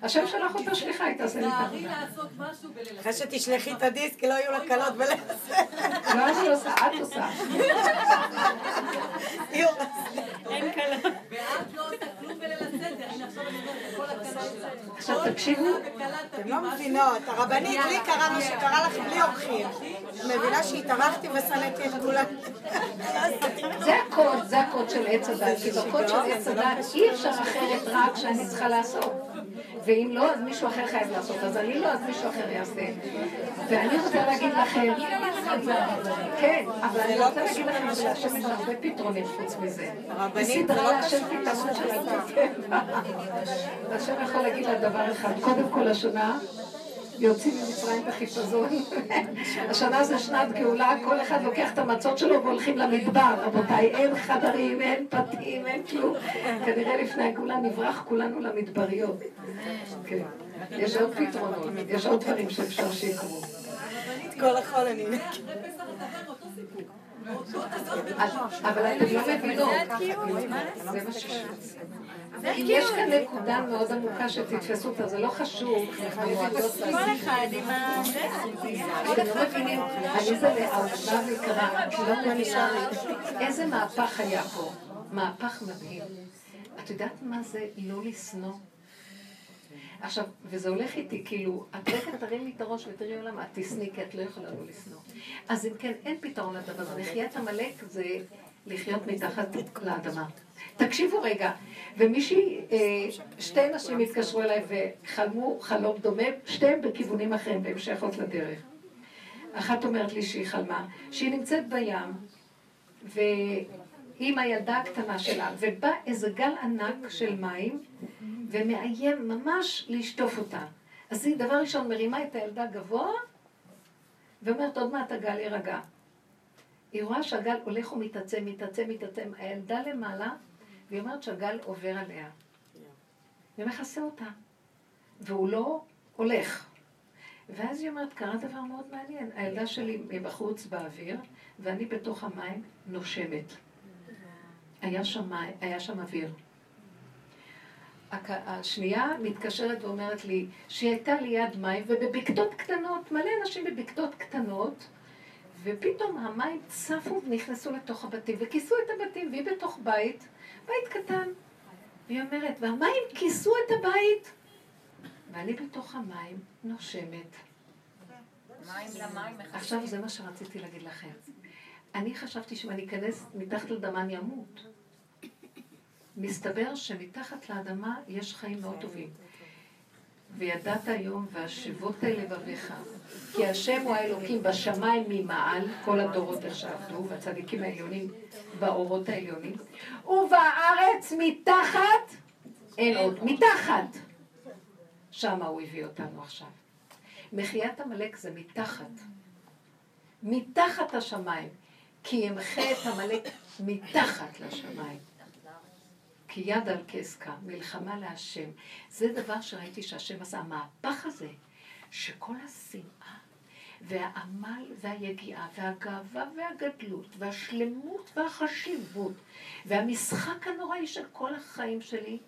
השם שלח אותה שליחה, היא תעשה לי את העבודה. אחרי. שתשלחי את הדיסק, לא יהיו לה קלות ולעשות. לא אני עושה, את עושה. ואת לא עושה כלום בליל הסדר. הנה עכשיו אני אומרת תקשיבו. אתם לא. מבינות, הרבנית, לי קרה מה שקרה לך בלי אורחים. מבינה שהתארחתי ושנאתי את כולם. זה הקוד, זה הקוד של עץ הדת. כי בקוד של עץ הדת אי אפשר אחרת רק שאני צריכה לעשות. ואם לא, אז מישהו אחר חייב לעשות. אז אני לא, אז מישהו אחר יעשה. ואני רוצה להגיד לכם, כן, אבל אני רוצה להגיד לכם שלהשם יש הרבה פתרונים חוץ מזה. הרבנית, זה לא להשם פתרון של הטבע. והשם יכול להגיד לה דבר אחד, קודם כל השנה יוצאים ממצרים בחיפזון. השנה זה שנת גאולה, כל אחד לוקח את המצות שלו והולכים למדבר, רבותיי, אין חדרים, אין בתים, אין כלום. כנראה לפני הגאולה נברח כולנו למדבריות. כן. יש עוד פתרונות, יש עוד דברים שאפשר שיקרו. כל החול אני... אבל אתם לא מבינות. זה מה ש... כי יש כאן נקודה מאוד עמוקה שתתפסו אותה, זה לא חשוב. כל אחד עם ה... אתם לא מבינים, עליזה לאהובה ויקרה, את לא מבינה איזה מהפך היה פה. מהפך מדהים. את יודעת מה זה לא לשנוא? עכשיו, וזה הולך איתי, כאילו, את רגע תרים לי את הראש ותראי עולם, את תשנאי, כי את לא יכולה לא לשנוא. אז אם כן, אין פתרון לדבר הזה. מחיית עמלק זה לחיות מתחת לאדמה. תקשיבו רגע, ומישהי, אה, שתי נשים התקשרו אליי וחלמו חלום דומה, שתיהן בכיוונים אחרים, והן שייכות לדרך. אחת אומרת לי שהיא חלמה, שהיא נמצאת בים, ועם הילדה הקטנה שלה, ובא איזה גל ענק של מים, ומאיים ממש לשטוף אותה. אז היא דבר ראשון מרימה את הילדה גבוה, ואומרת עוד מעט הגל יירגע. היא רואה שהגל הולך ומתעצם, מתעצם, מתעצם, הילדה למעלה, והיא אומרת שהגל עובר עליה. ומכסה אותה. והוא לא הולך. ואז היא אומרת, קרה דבר מאוד מעניין. הילדה שלי מבחוץ באוויר, ואני בתוך המים נושמת. היה שם, היה שם אוויר. השנייה מתקשרת ואומרת לי שהיא הייתה ליד מים ובבקתות קטנות, מלא אנשים בבקתות קטנות, ופתאום המים צפו ונכנסו לתוך הבתים וכיסו את הבתים, והיא בתוך בית, בית קטן. והיא אומרת, והמים כיסו את הבית, ואני בתוך המים נושמת. מים למים. עכשיו זה מה שרציתי להגיד לכם. אני חשבתי שאם אני אכנס מתחת לאדמה אני אמות. מסתבר שמתחת לאדמה יש חיים מאוד טובים. וידעת היום והשבות אל לבביך, כי השם הוא האלוקים בשמיים ממעל, כל הדורות איך שעבדו, והצדיקים העליונים באורות העליונים, ובארץ מתחת, אין עוד, מתחת. שמה הוא הביא אותנו עכשיו. מחיית עמלק זה מתחת. מתחת השמיים. כי ימחה את עמלק מתחת לשמיים. כי יד על כסקה, מלחמה להשם. זה דבר שראיתי שהשם עשה. המהפך הזה, שכל השנאה והעמל והיגיעה והגאווה והגדלות והשלמות והחשיבות והמשחק הנוראי של כל החיים שלי,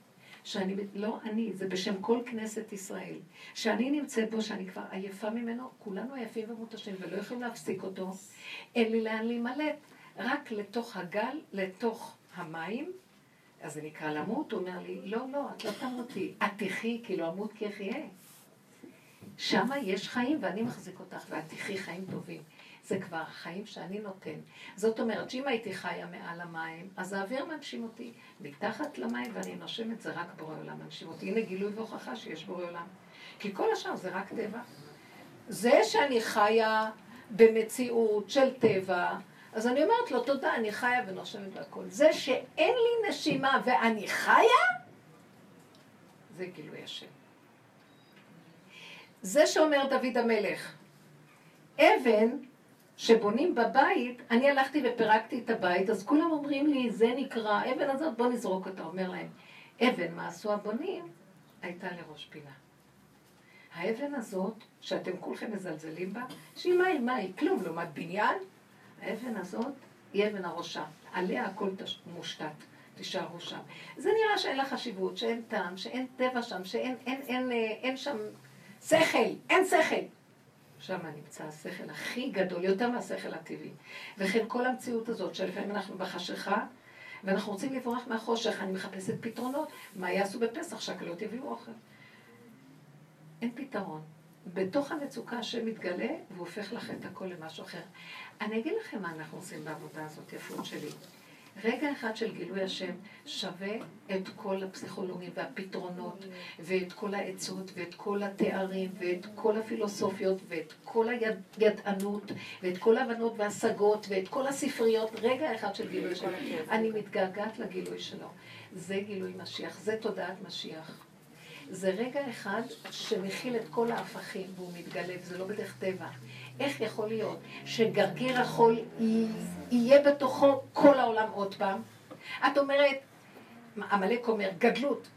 שאני, לא אני, זה בשם כל כנסת ישראל, שאני נמצאת בו, שאני כבר עייפה ממנו, כולנו עייפים ומותשים ולא יכולים להפסיק אותו, אין לי לאן להימלט, רק לתוך הגל, לתוך המים, אז זה נקרא למות, הוא אומר לי, לא, לא, את לא תמותי, את תחי, כי לא אמות כי אחיה. שמה יש חיים ואני מחזיק אותך, ואת תחי חיים טובים. זה כבר החיים שאני נותן. זאת אומרת שאם הייתי חיה מעל המים, אז האוויר מנשים אותי. מתחת למים ואני נושמת, זה רק בורא עולם מנשים אותי. הנה גילוי והוכחה שיש בורא עולם. כי כל השאר זה רק טבע. זה שאני חיה במציאות של טבע, אז אני אומרת לו, תודה, אני חיה ונושמת והכל. זה שאין לי נשימה ואני חיה, זה גילוי השם. זה שאומר דוד המלך, אבן שבונים בבית, אני הלכתי ופירקתי את הבית, אז כולם אומרים לי, זה נקרא, אבן הזאת, בוא נזרוק אותה. אומר להם, אבן, מה עשו הבונים? הייתה לראש פינה. האבן הזאת, שאתם כולכם מזלזלים בה, שהיא מה היא, מה היא, כלום לעומת בניין, האבן הזאת היא אבן הראשה, עליה הכל. מושתת, תישארו שם. זה נראה שאין לה חשיבות, שאין טעם, שאין טבע שם, שאין אין, אין, אין, אין שם שכל, אין שכל. שם נמצא השכל הכי גדול, יותר מהשכל הטבעי. וכן כל המציאות הזאת, שלפעמים אנחנו בחשיכה, ואנחנו רוצים לברוח מהחושך, אני מחפשת פתרונות. מה יעשו בפסח? שהקלות יביאו אוכל. אין פתרון. בתוך המצוקה השם מתגלה, והוא הופך לך את הכל למשהו אחר. אני אגיד לכם מה אנחנו עושים בעבודה הזאת, יפות שלי. רגע אחד של גילוי השם שווה את כל הפסיכולוגים והפתרונות ואת כל העצות ואת כל התארים ואת כל הפילוסופיות ואת כל הידענות ואת כל ההבנות וההשגות ואת כל הספריות. רגע אחד של גילוי שלו. אני מתגעגעת לגילוי שלו. זה גילוי משיח, זה תודעת משיח. זה רגע אחד שמכיל את כל ההפכים והוא מתגלה, וזה לא בדרך טבע. איך יכול להיות שגרגיר החול יהיה בתוכו כל העולם עוד פעם? את אומרת, עמלק אומר, גדלות.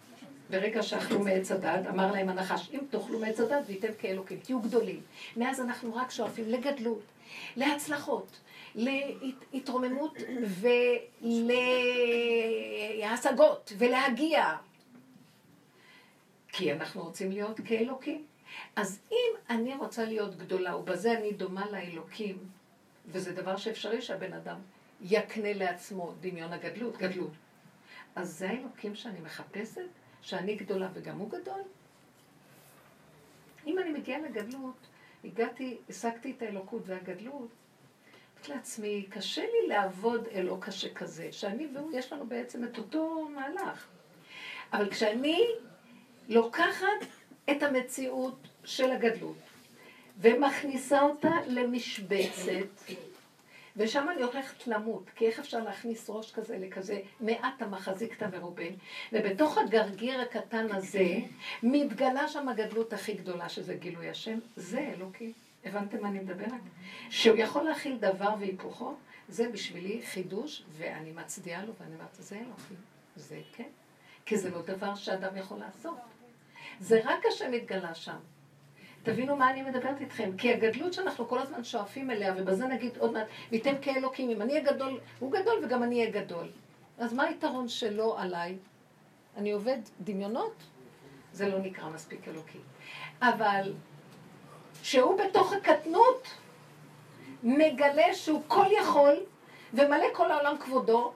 ברגע שאכלו מעץ הדת, אמר להם הנחש, אם תאכלו מעץ הדת וייתם כאלוקים, תהיו גדולים. מאז אנחנו רק שואפים לגדלות, להצלחות, להתרוממות ולהשגות, ולהגיע. כי אנחנו רוצים להיות כאלוקים. אז אם אני רוצה להיות גדולה, ובזה אני דומה לאלוקים, וזה דבר שאפשרי שהבן אדם יקנה לעצמו דמיון הגדלות, גדלות. אז זה האלוקים שאני מחפשת? שאני גדולה וגם הוא גדול? אם אני מגיעה לגדלות, הגעתי, השגתי את האלוקות והגדלות, אמרתי לעצמי, קשה לי לעבוד אלוק קשה כזה, שאני והוא, יש לנו בעצם את אותו מהלך. אבל כשאני לוקחת את המציאות של הגדלות ומכניסה אותה למשבצת, ושם אני הולכת למות, כי איך אפשר להכניס ראש כזה לכזה מעט המחזיקתא מרובה, ובתוך הגרגיר הקטן הזה מתגלה שם הגדלות הכי גדולה, שזה גילוי השם, זה אלוקי. הבנתם מה אני מדברת? שהוא יכול להכיל דבר והיפוכו, זה בשבילי חידוש, ואני מצדיעה לו, ואני אומרת, זה אלוקי. זה כן. כי זה לא דבר שאדם יכול לעשות. זה רק השם מתגלה שם. תבינו מה אני מדברת איתכם. כי הגדלות שאנחנו כל הזמן שואפים אליה, ובזה נגיד עוד מעט, וייתם כאלוקים, אם אני אהיה גדול, הוא גדול וגם אני אהיה גדול. אז מה היתרון שלו עליי? אני עובד דמיונות? זה לא נקרא מספיק אלוקי. אבל שהוא בתוך הקטנות מגלה שהוא כל יכול ומלא כל העולם כבודו,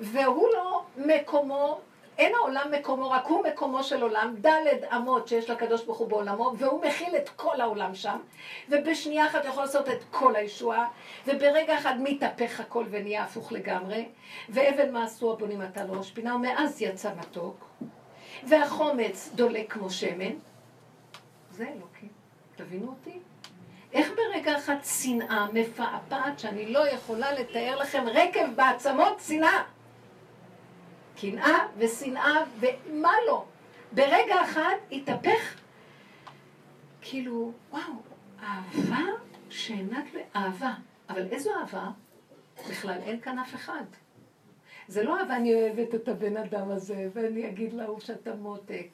והוא לא מקומו אין העולם מקומו, רק הוא מקומו של עולם, ד' אמות שיש לקדוש ברוך הוא בעולמו, והוא מכיל את כל העולם שם, ובשנייה אחת יכול לעשות את כל הישועה, וברגע אחד מתהפך הכל ונהיה הפוך לגמרי, ואבן מה עשו הבונים עתה לראש פינה, ומאז יצא מתוק, והחומץ דולק כמו שמן, זה אלוקים, תבינו אותי? איך ברגע אחד שנאה מפעפעת שאני לא יכולה לתאר לכם רקב בעצמות שנאה קנאה ושנאה ומה לא. ברגע אחד התהפך, כאילו, וואו, אהבה שאינה אהבה. אבל איזו אהבה? בכלל אין כאן אף אחד. זה לא אהבה, אני אוהבת את הבן אדם הזה, ואני אגיד להוא שאתה מותק.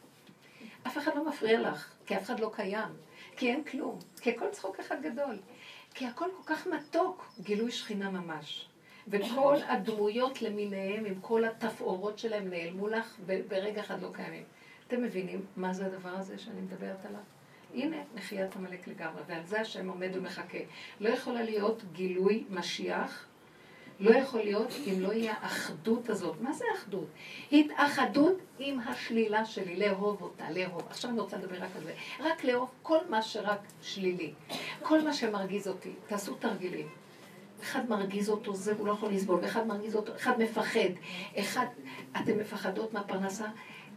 אף אחד לא מפריע לך, כי אף אחד לא קיים, כי אין כלום, כי הכל צחוק אחד גדול. כי הכל כל כך מתוק, גילוי שכינה ממש. וכל הדמויות למיניהם, עם כל התפאורות שלהם, נעלמו לך, וברגע אחד לא קיימים. אתם מבינים מה זה הדבר הזה שאני מדברת עליו? הנה, מחיית עמלק לגמרי, ועל זה השם עומד ומחכה. לא יכולה להיות גילוי משיח, לא יכול להיות אם לא יהיה האחדות הזאת. מה זה אחדות? התאחדות עם השלילה שלי, לאהוב אותה, לאהוב. עכשיו אני רוצה לדבר רק על זה. רק לאהוב כל מה שרק שלילי. כל מה שמרגיז אותי. תעשו תרגילים. אחד מרגיז אותו, זה הוא לא יכול לסבול, ואחד מרגיז אותו, אחד מפחד, אחד, אתן מפחדות מהפרנסה,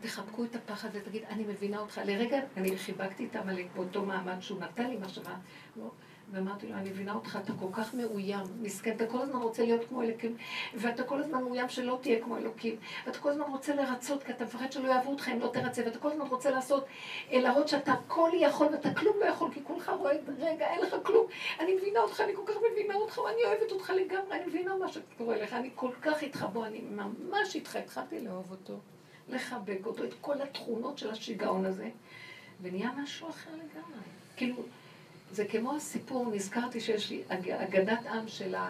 תחבקו את הפחד ותגיד, אני מבינה אותך. לרגע אני חיבקתי את עמלק באותו מעמד שהוא נתן לי מחשבה, לא, ואמרתי לו, אני מבינה אותך, אתה כל כך מאוים, מסכן, אתה כל הזמן רוצה להיות כמו אלוקים, ואתה כל הזמן מאוים שלא תהיה כמו אלוקים, ואתה כל הזמן רוצה לרצות, כי אתה מפחד שלא יאהבו אותך אם לא תרצה, ואתה כל הזמן רוצה לעשות, אה, להראות שאתה הכל יכול ואתה כלום לא יכול, כי כולך רואה, רגע, אין לך כלום. אני מבינה אותך, אני כל כך מבינה אותך, ואני אוהבת אותך לגמרי, אני מבינה מה שקורה לך, אני כל כך איתך בו, אני ממש איתך, התחלתי לאהוב אותו, לחבק אותו, את כל התכונות של השיגעון הזה, ונהיה משהו אחר לגמרי. כאילו, זה כמו הסיפור, נזכרתי שיש לי אג- אגדת עם של, ה,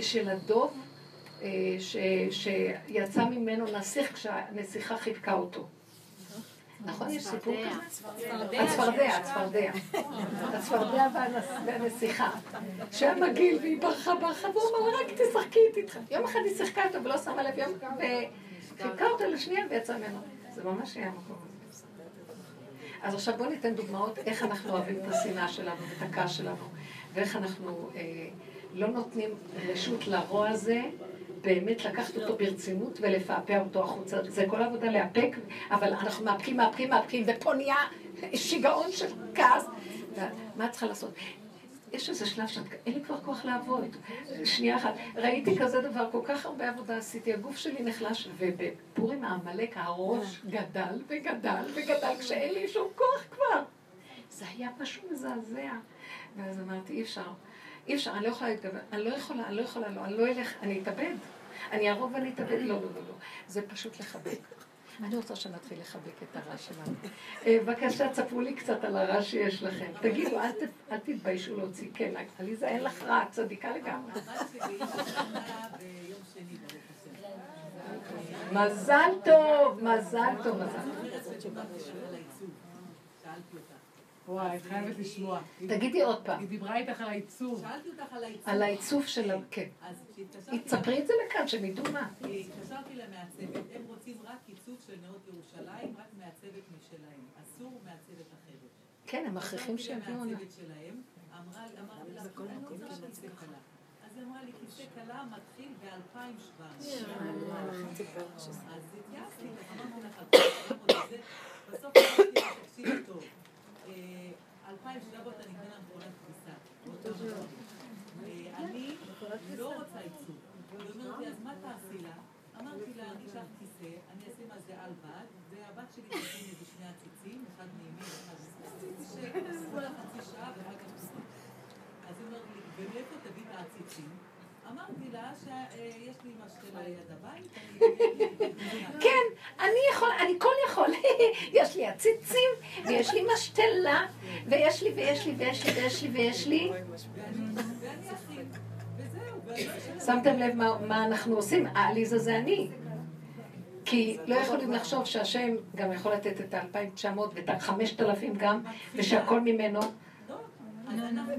של הדוב, אה, ש, שיצא ממנו נסיך כשהנסיכה חיבקה אותו. נכון, יש סיפור כזה? הצפרדע, הצפרדע. הצפרדע והנס- והנסיכה. שהיה מגעיל והיא ברחה ברחה, והוא אמר רק תשחקי איתי. יום אחד היא שיחקה איתו ולא שמה לב, יום וחיבקה אותה לשנייה ויצא ממנו. זה ממש היה המקום הזה. אז עכשיו בואו ניתן דוגמאות איך אנחנו אוהבים את השנאה שלנו ואת הכעס שלנו, ואיך אנחנו אה, לא נותנים רשות לרוע הזה באמת לקחת אותו ברצינות ולפעפע אותו החוצה. זה כל העבודה לאפק, אבל אנחנו מאפקים, מאפקים, מאפקים, ופה נהיה שיגעון של כעס. מה את צריכה לעשות? יש איזה שלב שאת, אין לי כבר כוח לעבוד. שנייה אחת. ראיתי כזה דבר, כל כך הרבה עבודה עשיתי, הגוף שלי נחלש, ובפורים העמלק הראש גדל וגדל וגדל, כשאין לי שום כוח כבר. זה היה פשוט מזעזע. ואז אמרתי, אי אפשר, אי אפשר, אני לא יכולה להתגבר, אני לא יכולה, אני לא יכולה, לא, אני לא אלך, אני אתאבד. אני אהרוג ואני אתאבד, לא, לא, לא, לא. זה פשוט לחבק. אני רוצה שנתחיל לחבק את הרע שלנו. אה, בבקשה, תספרו לי קצת על הרע שיש לכם. תגידו, אל תתביישו להוציא. כן, עליזה, אין לך רע, את צדיקה לגמרי. מזל טוב, מזל טוב, מזל טוב. וואי, את חייבת לשמוע. תגידי עוד פעם, היא דיברה איתך על העיצוב. שאלתי אותך על העיצוב. על העיצוב של ה... כן. אז כשהתקשרתי... תספרי את זה לכאן, שהם ידעו מה. התקשרתי למעצבת, הם רוצים רק עיצוב של נאות ירושלים, רק מעצבת משלהם. אסור מעצבת אחרת. כן, הם מכריחים שיביאו לה. למעצבת שלהם, אמרתי לה, אני לא רוצה כיסא קלה. אז היא אמרה לי, כיסא קלה מתחיל ב-2,700. אז התייעצתי, אמרתי לך, 2,700 וזה, בסוף אמרתי לה, תקשיבי טוב, אה, 2,700 אני אתן לה מכונת כביסה. באותו מקום. אה, אני לא רוצה עיצוב. היא אומרת לי, אז מה תעשי לה? אמרתי לה, אני אקח כיסא, אני אשים על זה על בד, והבת שלי תשים לי בשני עציצים, אחד מימין, אחד משמאל, שכולה חצי שעה ואחר כך תשים. אז היא אומרת לי, ומאיפה תביא את העציצים? אמרתי לה שיש לי משתלה ליד הבית, אני... כן, אני יכול, אני כל יכול. יש לי עציצים, ויש לי משתלה, ויש לי, ויש לי, ויש לי, ויש לי, ויש לי. לא שמתם לב מה, מה אנחנו עושים? העליזה זה אני. כי לא יכולים לחשוב שהשם גם יכול לתת את ה-2,900 ואת ה-5,000 גם, ושהכל ממנו. אז אנחנו...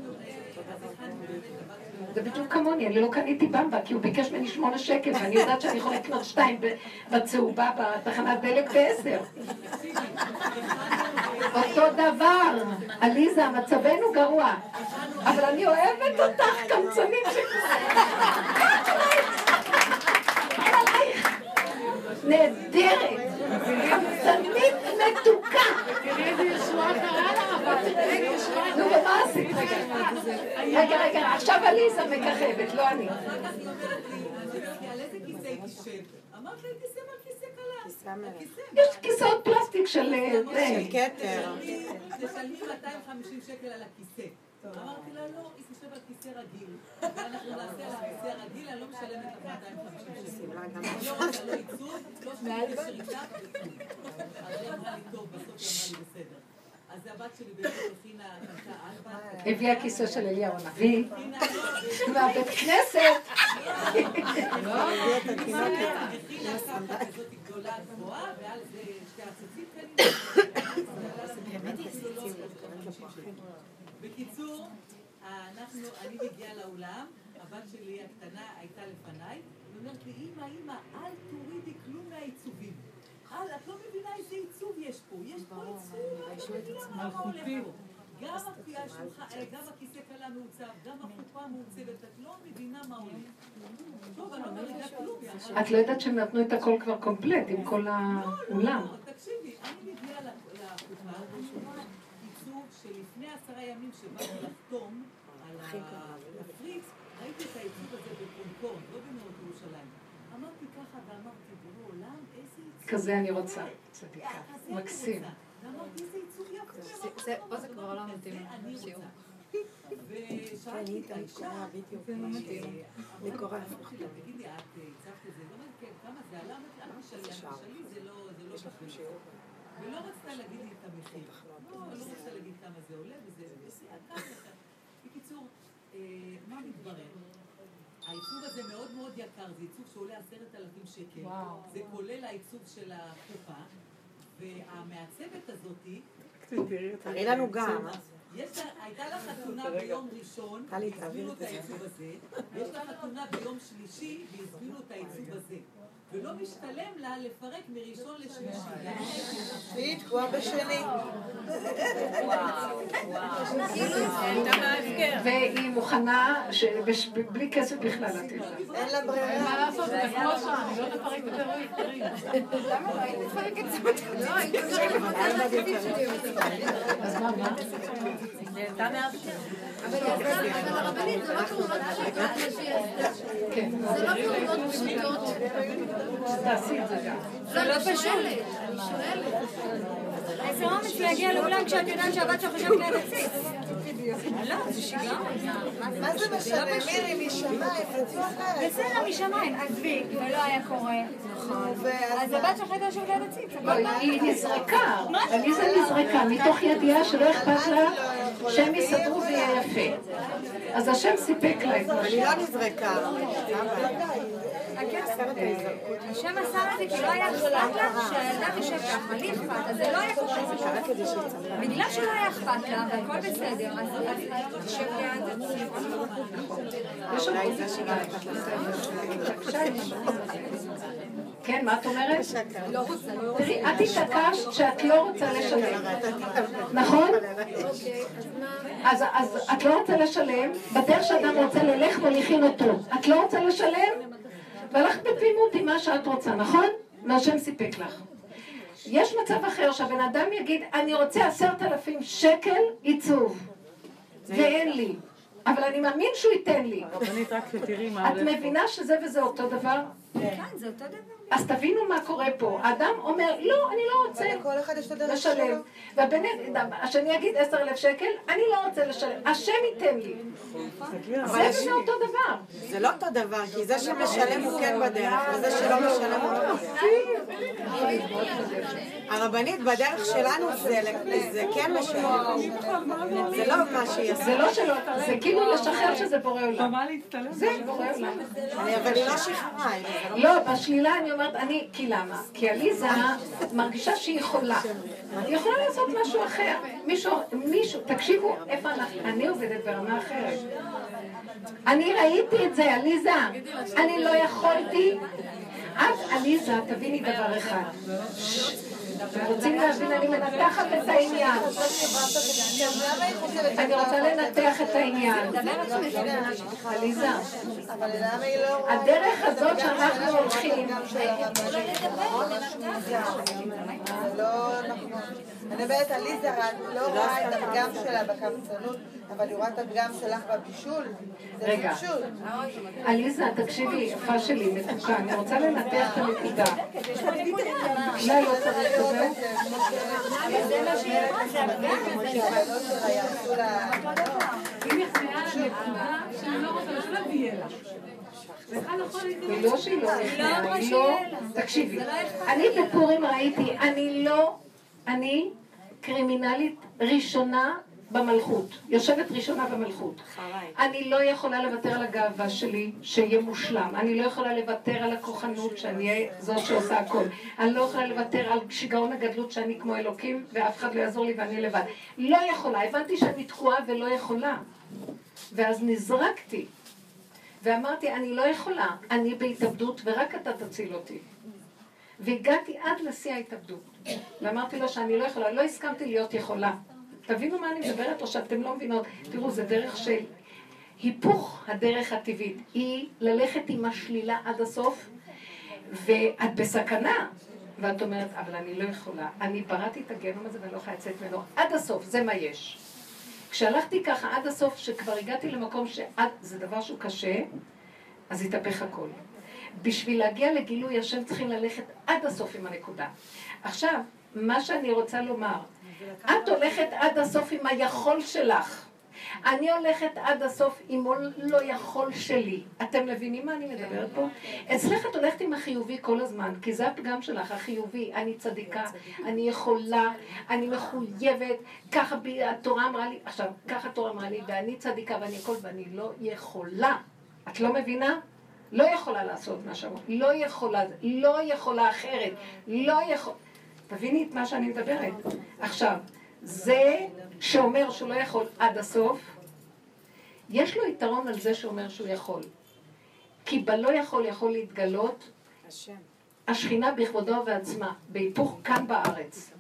זה בדיוק כמוני, אני לא קניתי במבה, כי הוא ביקש ממני שמונה שקל, ואני יודעת שאני יכולה לקנות שתיים בצהובה בתחנת דלק בעשר. אותו דבר, עליזה, מצבנו גרוע, אבל אני אוהבת אותך, קמצנים עלייך. נהדרת, קמצנית מתוקה. תראי איזה ישועה קרה לה, אבל. נו, ומה עשית? רגע, רגע, רגע, עכשיו עליזה מככבת, לא אני. יש כיסאות פלסטיק של... אה, זה. כתר. תשלמי 250 שקל על הכיסא. אמרתי לה, לא, היא תשב על כיסא רגיל. ואנחנו נעשה על הכיסא הרגיל, אני לא משלמת לך 250 שקל. אני לא רוצה לא עיצוב, לא שום קשר איתה. אז היא אמרה לי, טוב, בסוף היא אמרה לי, בסדר. אז הבת שלי באמת הכינה, אלבט. הביאה כיסא של אליהו הנביא, הכינה, לא, מהבית כנסת. הכינה ככה כזאת גדולה גבוהה, ועל זה שתי עציצים כאלה. אנחנו, אני מגיעה לאולם, הבת שלי הקטנה הייתה לפניי, ואומרת לי, אמא, אמא, אל תורידי כלום מהעיצובים. אל, את לא מבינה איזה עיצוב יש פה. יש פה עיצוב, את לא מבינה מה הולך פה. גם הכי- השולחן- אה, גם הכיסא קלה מעוצב, גם החופה מעוצבת, את לא מבינה מה הולך. טוב, אני לא מבינה כלום. את לא יודעת שהם נתנו את הכל כבר קומפלט עם כל האולם. לא, תקשיבי, אני מגיעה לחופה, רואה עיצוב שלפני עשרה ימים שבאתי לחתום, הפריקס, ראיתי את העיצוב הזה בקונקורד, לא בנאות ירושלים. אמרתי ככה ואמרתי, בורא עולם, איזה עיצוב. כזה אני רוצה. צדיקה. מקסים. ואמרתי, איזה עיצוב יפה. פה זה כבר לא מתאים כזה אני לשיעור. רוצה. ושאלתי את האישה, לא מתאים. אמרתי לה, תגידי, את הצבת את זה? לא אומרת, כן, כמה זה עלה? אמרתי לה, אל תשאלי, אל תשאלי, זה לא זה לא תחליט. ולא רצתה להגיד לי את המחיר. לא, לא רצתה להגיד כמה זה עולה, וזה... וזה- ככה. בקיצור, אה, מה מתברר? העיצוב הזה מאוד מאוד יקר, זה עיצוב שעולה עשרת אלפים שקל. וואו. זה כולל העיצוב של החופה, והמעצבת הזאתי, תראי לנו גם. יש הייתה לה חתונה ביום ראשון, והזמינו את. העיצוב הזה, ויש לה חתונה ביום שלישי, והזמינו את העיצוב הזה. ולא משתלם לה לפרק מראשון לשלישי. היא תקועה בשני. והיא מוכנה, שבש- בלי כסף בכלל, את יודעת. אין לה מה ברירה. לעשות, זה כמו שם, אני לא נפרק את האירועים. אז מה, מה? אבל הרבנית, זה לא פעולות פשוטות מה שהיא עשתה. כן, זה לא פעולות פשוטות. תעשי את זה גם. זה לא פשוט. אני שואלת. איזה אומץ להגיע לאולם כשאת יודעת שהבת שלך חושבת ליד עציץ. לא, זה שיגעון. מה זה משנה? מירי משמיים, רצו אחרת. בסדר, משמיים. עזבי, ולא היה קורה. אז הבת שלך הייתה יושבת ליד עציץ. לא, היא נזרקה, עליזה נזרקה, מתוך ידיעה שלא אכפת לה שהם יסדרו ויהיה יפה. אז השם סיפק לה את מה אני ש... לא נזרקה. השם עשה אותי כי לא היה אכפת לך שהילדה תשב ככה, לי אכפת, אז זה לא היה קורה. בגלל שלא היה אכפת לה והכל בסדר, אז תשב ליד כן, מה את אומרת? תראי, את התעקשת שאת לא רוצה לשלם, נכון? אז את לא רוצה לשלם, בדרך שאדם רוצה ללך מוליכים אותו. את לא רוצה לשלם, והלכת בתמימות עם מה שאת רוצה, נכון? והשם סיפק לך. יש מצב אחר שהבן אדם יגיד, אני רוצה עשרת אלפים שקל עיצוב, ואין לי, אבל אני מאמין שהוא ייתן לי. רק מה את מבינה שזה וזה אותו דבר? כן, זה אותו דבר. אז תבינו מה קורה פה. האדם אומר, לא, אני לא רוצה כל אחד יש את הדרך שלו. לשלם. והבן השני יגיד עשר אלף שקל, אני לא רוצה לשלם. השם ייתן לי. זה וזה אותו דבר. זה לא אותו דבר, כי זה שמשלם הוא כן בדרך, וזה שלא משלם הוא לא. הרבנית, בדרך שלנו זה זה כן משלם. זה לא מה שהיא עושה. זה לא שלא, זה כאילו לשחרר שזה בורא עולם. זה בורא עולם. אני- אבל היא לא שחררה. לא- בשלילה אני אומרת, אני, כי למה? כי עליזה מרגישה שהיא יכולה. היא יכולה לעשות משהו אחר. מישהו, מישהו, תקשיבו, איפה אנחנו, אני עובדת ברמה אחרת. אני ראיתי את זה, עליזה. אני לא יכולתי. את, עליזה, תביני דבר אחד. רוצים להבין, אני מנתחת את העניין. אני רוצה לנתח את העניין. עליזה, לא... הדרך הזאת שאנחנו הולכים, לא נכון. אני מדברת על ליזה, את לא רואה את הפגם שלה בקמצנות, אבל היא רואה את הפגם שלך בבישול. זה. בישול. עליזה, תקשיבי, יפה שלי, מתוקה, אני רוצה לנתח את הנקודה. אולי לא צריך יעשו לה... היא נכנעה לנקודה לא רוצה לשלם ויהיה לה. לא שהיא לא נכנעה, היא לא... תקשיבי, אני בפורים ראיתי, אני לא... אני קרימינלית ראשונה במלכות, יושבת ראשונה במלכות. אני לא יכולה לוותר על הגאווה שלי, שיהיה מושלם. אני לא יכולה לוותר על הכוחנות, שאני אהיה זאת שעושה הכל. אני לא יכולה לוותר על שיגעון הגדלות שאני כמו אלוקים, ואף אחד לא יעזור לי ואני לבד. לא יכולה, הבנתי שאני תקועה ולא יכולה. ואז נזרקתי. ואמרתי, אני לא יכולה, אני בהתאבדות ורק אתה תציל אותי. והגעתי עד לשיא ההתאבדות. ואמרתי לו שאני לא יכולה, לא הסכמתי להיות יכולה. תבינו מה אני מדברת או שאתם לא מבינות. תראו, זה דרך של היפוך הדרך הטבעית. היא ללכת עם השלילה עד הסוף, ואת בסכנה. ואת אומרת, אבל אני לא יכולה. אני בראתי את הגיהנום הזה ואני לא יכולה לצאת ממנו עד הסוף, זה מה יש. כשהלכתי ככה עד הסוף, שכבר הגעתי למקום שעד, זה דבר שהוא קשה, אז התהפך הכל. בשביל להגיע לגילוי השם צריכים ללכת עד הסוף עם הנקודה. עכשיו, מה שאני רוצה לומר, את הולכת עד הסוף עם היכול שלך. אני הולכת עד הסוף עם לא יכול שלי. אתם מבינים מה אני מדברת פה? אצלך את הולכת עם החיובי כל הזמן, כי זה הפגם שלך, החיובי. אני צדיקה, אני יכולה, אני מחויבת, ככה התורה אמרה לי, עכשיו, ככה התורה אמרה לי, ואני צדיקה ואני הכל, ואני לא יכולה. את לא מבינה? לא יכולה לעשות מה שאמרת, לא יכולה, לא יכולה אחרת, לא יכול... תביני את מה שאני מדברת. עכשיו, זה שאומר שהוא לא יכול עד הסוף, יש לו יתרון על זה שאומר שהוא יכול. כי בלא יכול יכול להתגלות השם. השכינה בכבודו ובעצמה, בהיפוך כאן בארץ.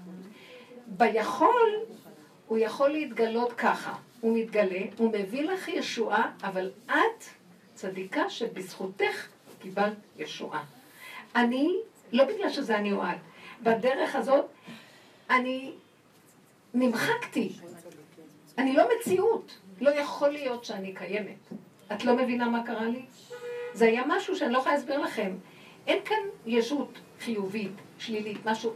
ביכול, הוא יכול להתגלות ככה. הוא מתגלה, הוא מביא לך ישועה, אבל את צדיקה שבזכותך קיבלת ישועה. אני, לא בגלל שזה אני או את, בדרך הזאת אני נמחקתי. אני לא מציאות. לא יכול להיות שאני קיימת. את לא מבינה מה קרה לי? זה היה משהו שאני לא יכולה להסביר לכם. אין כאן ישות חיובית, שלילית, משהו.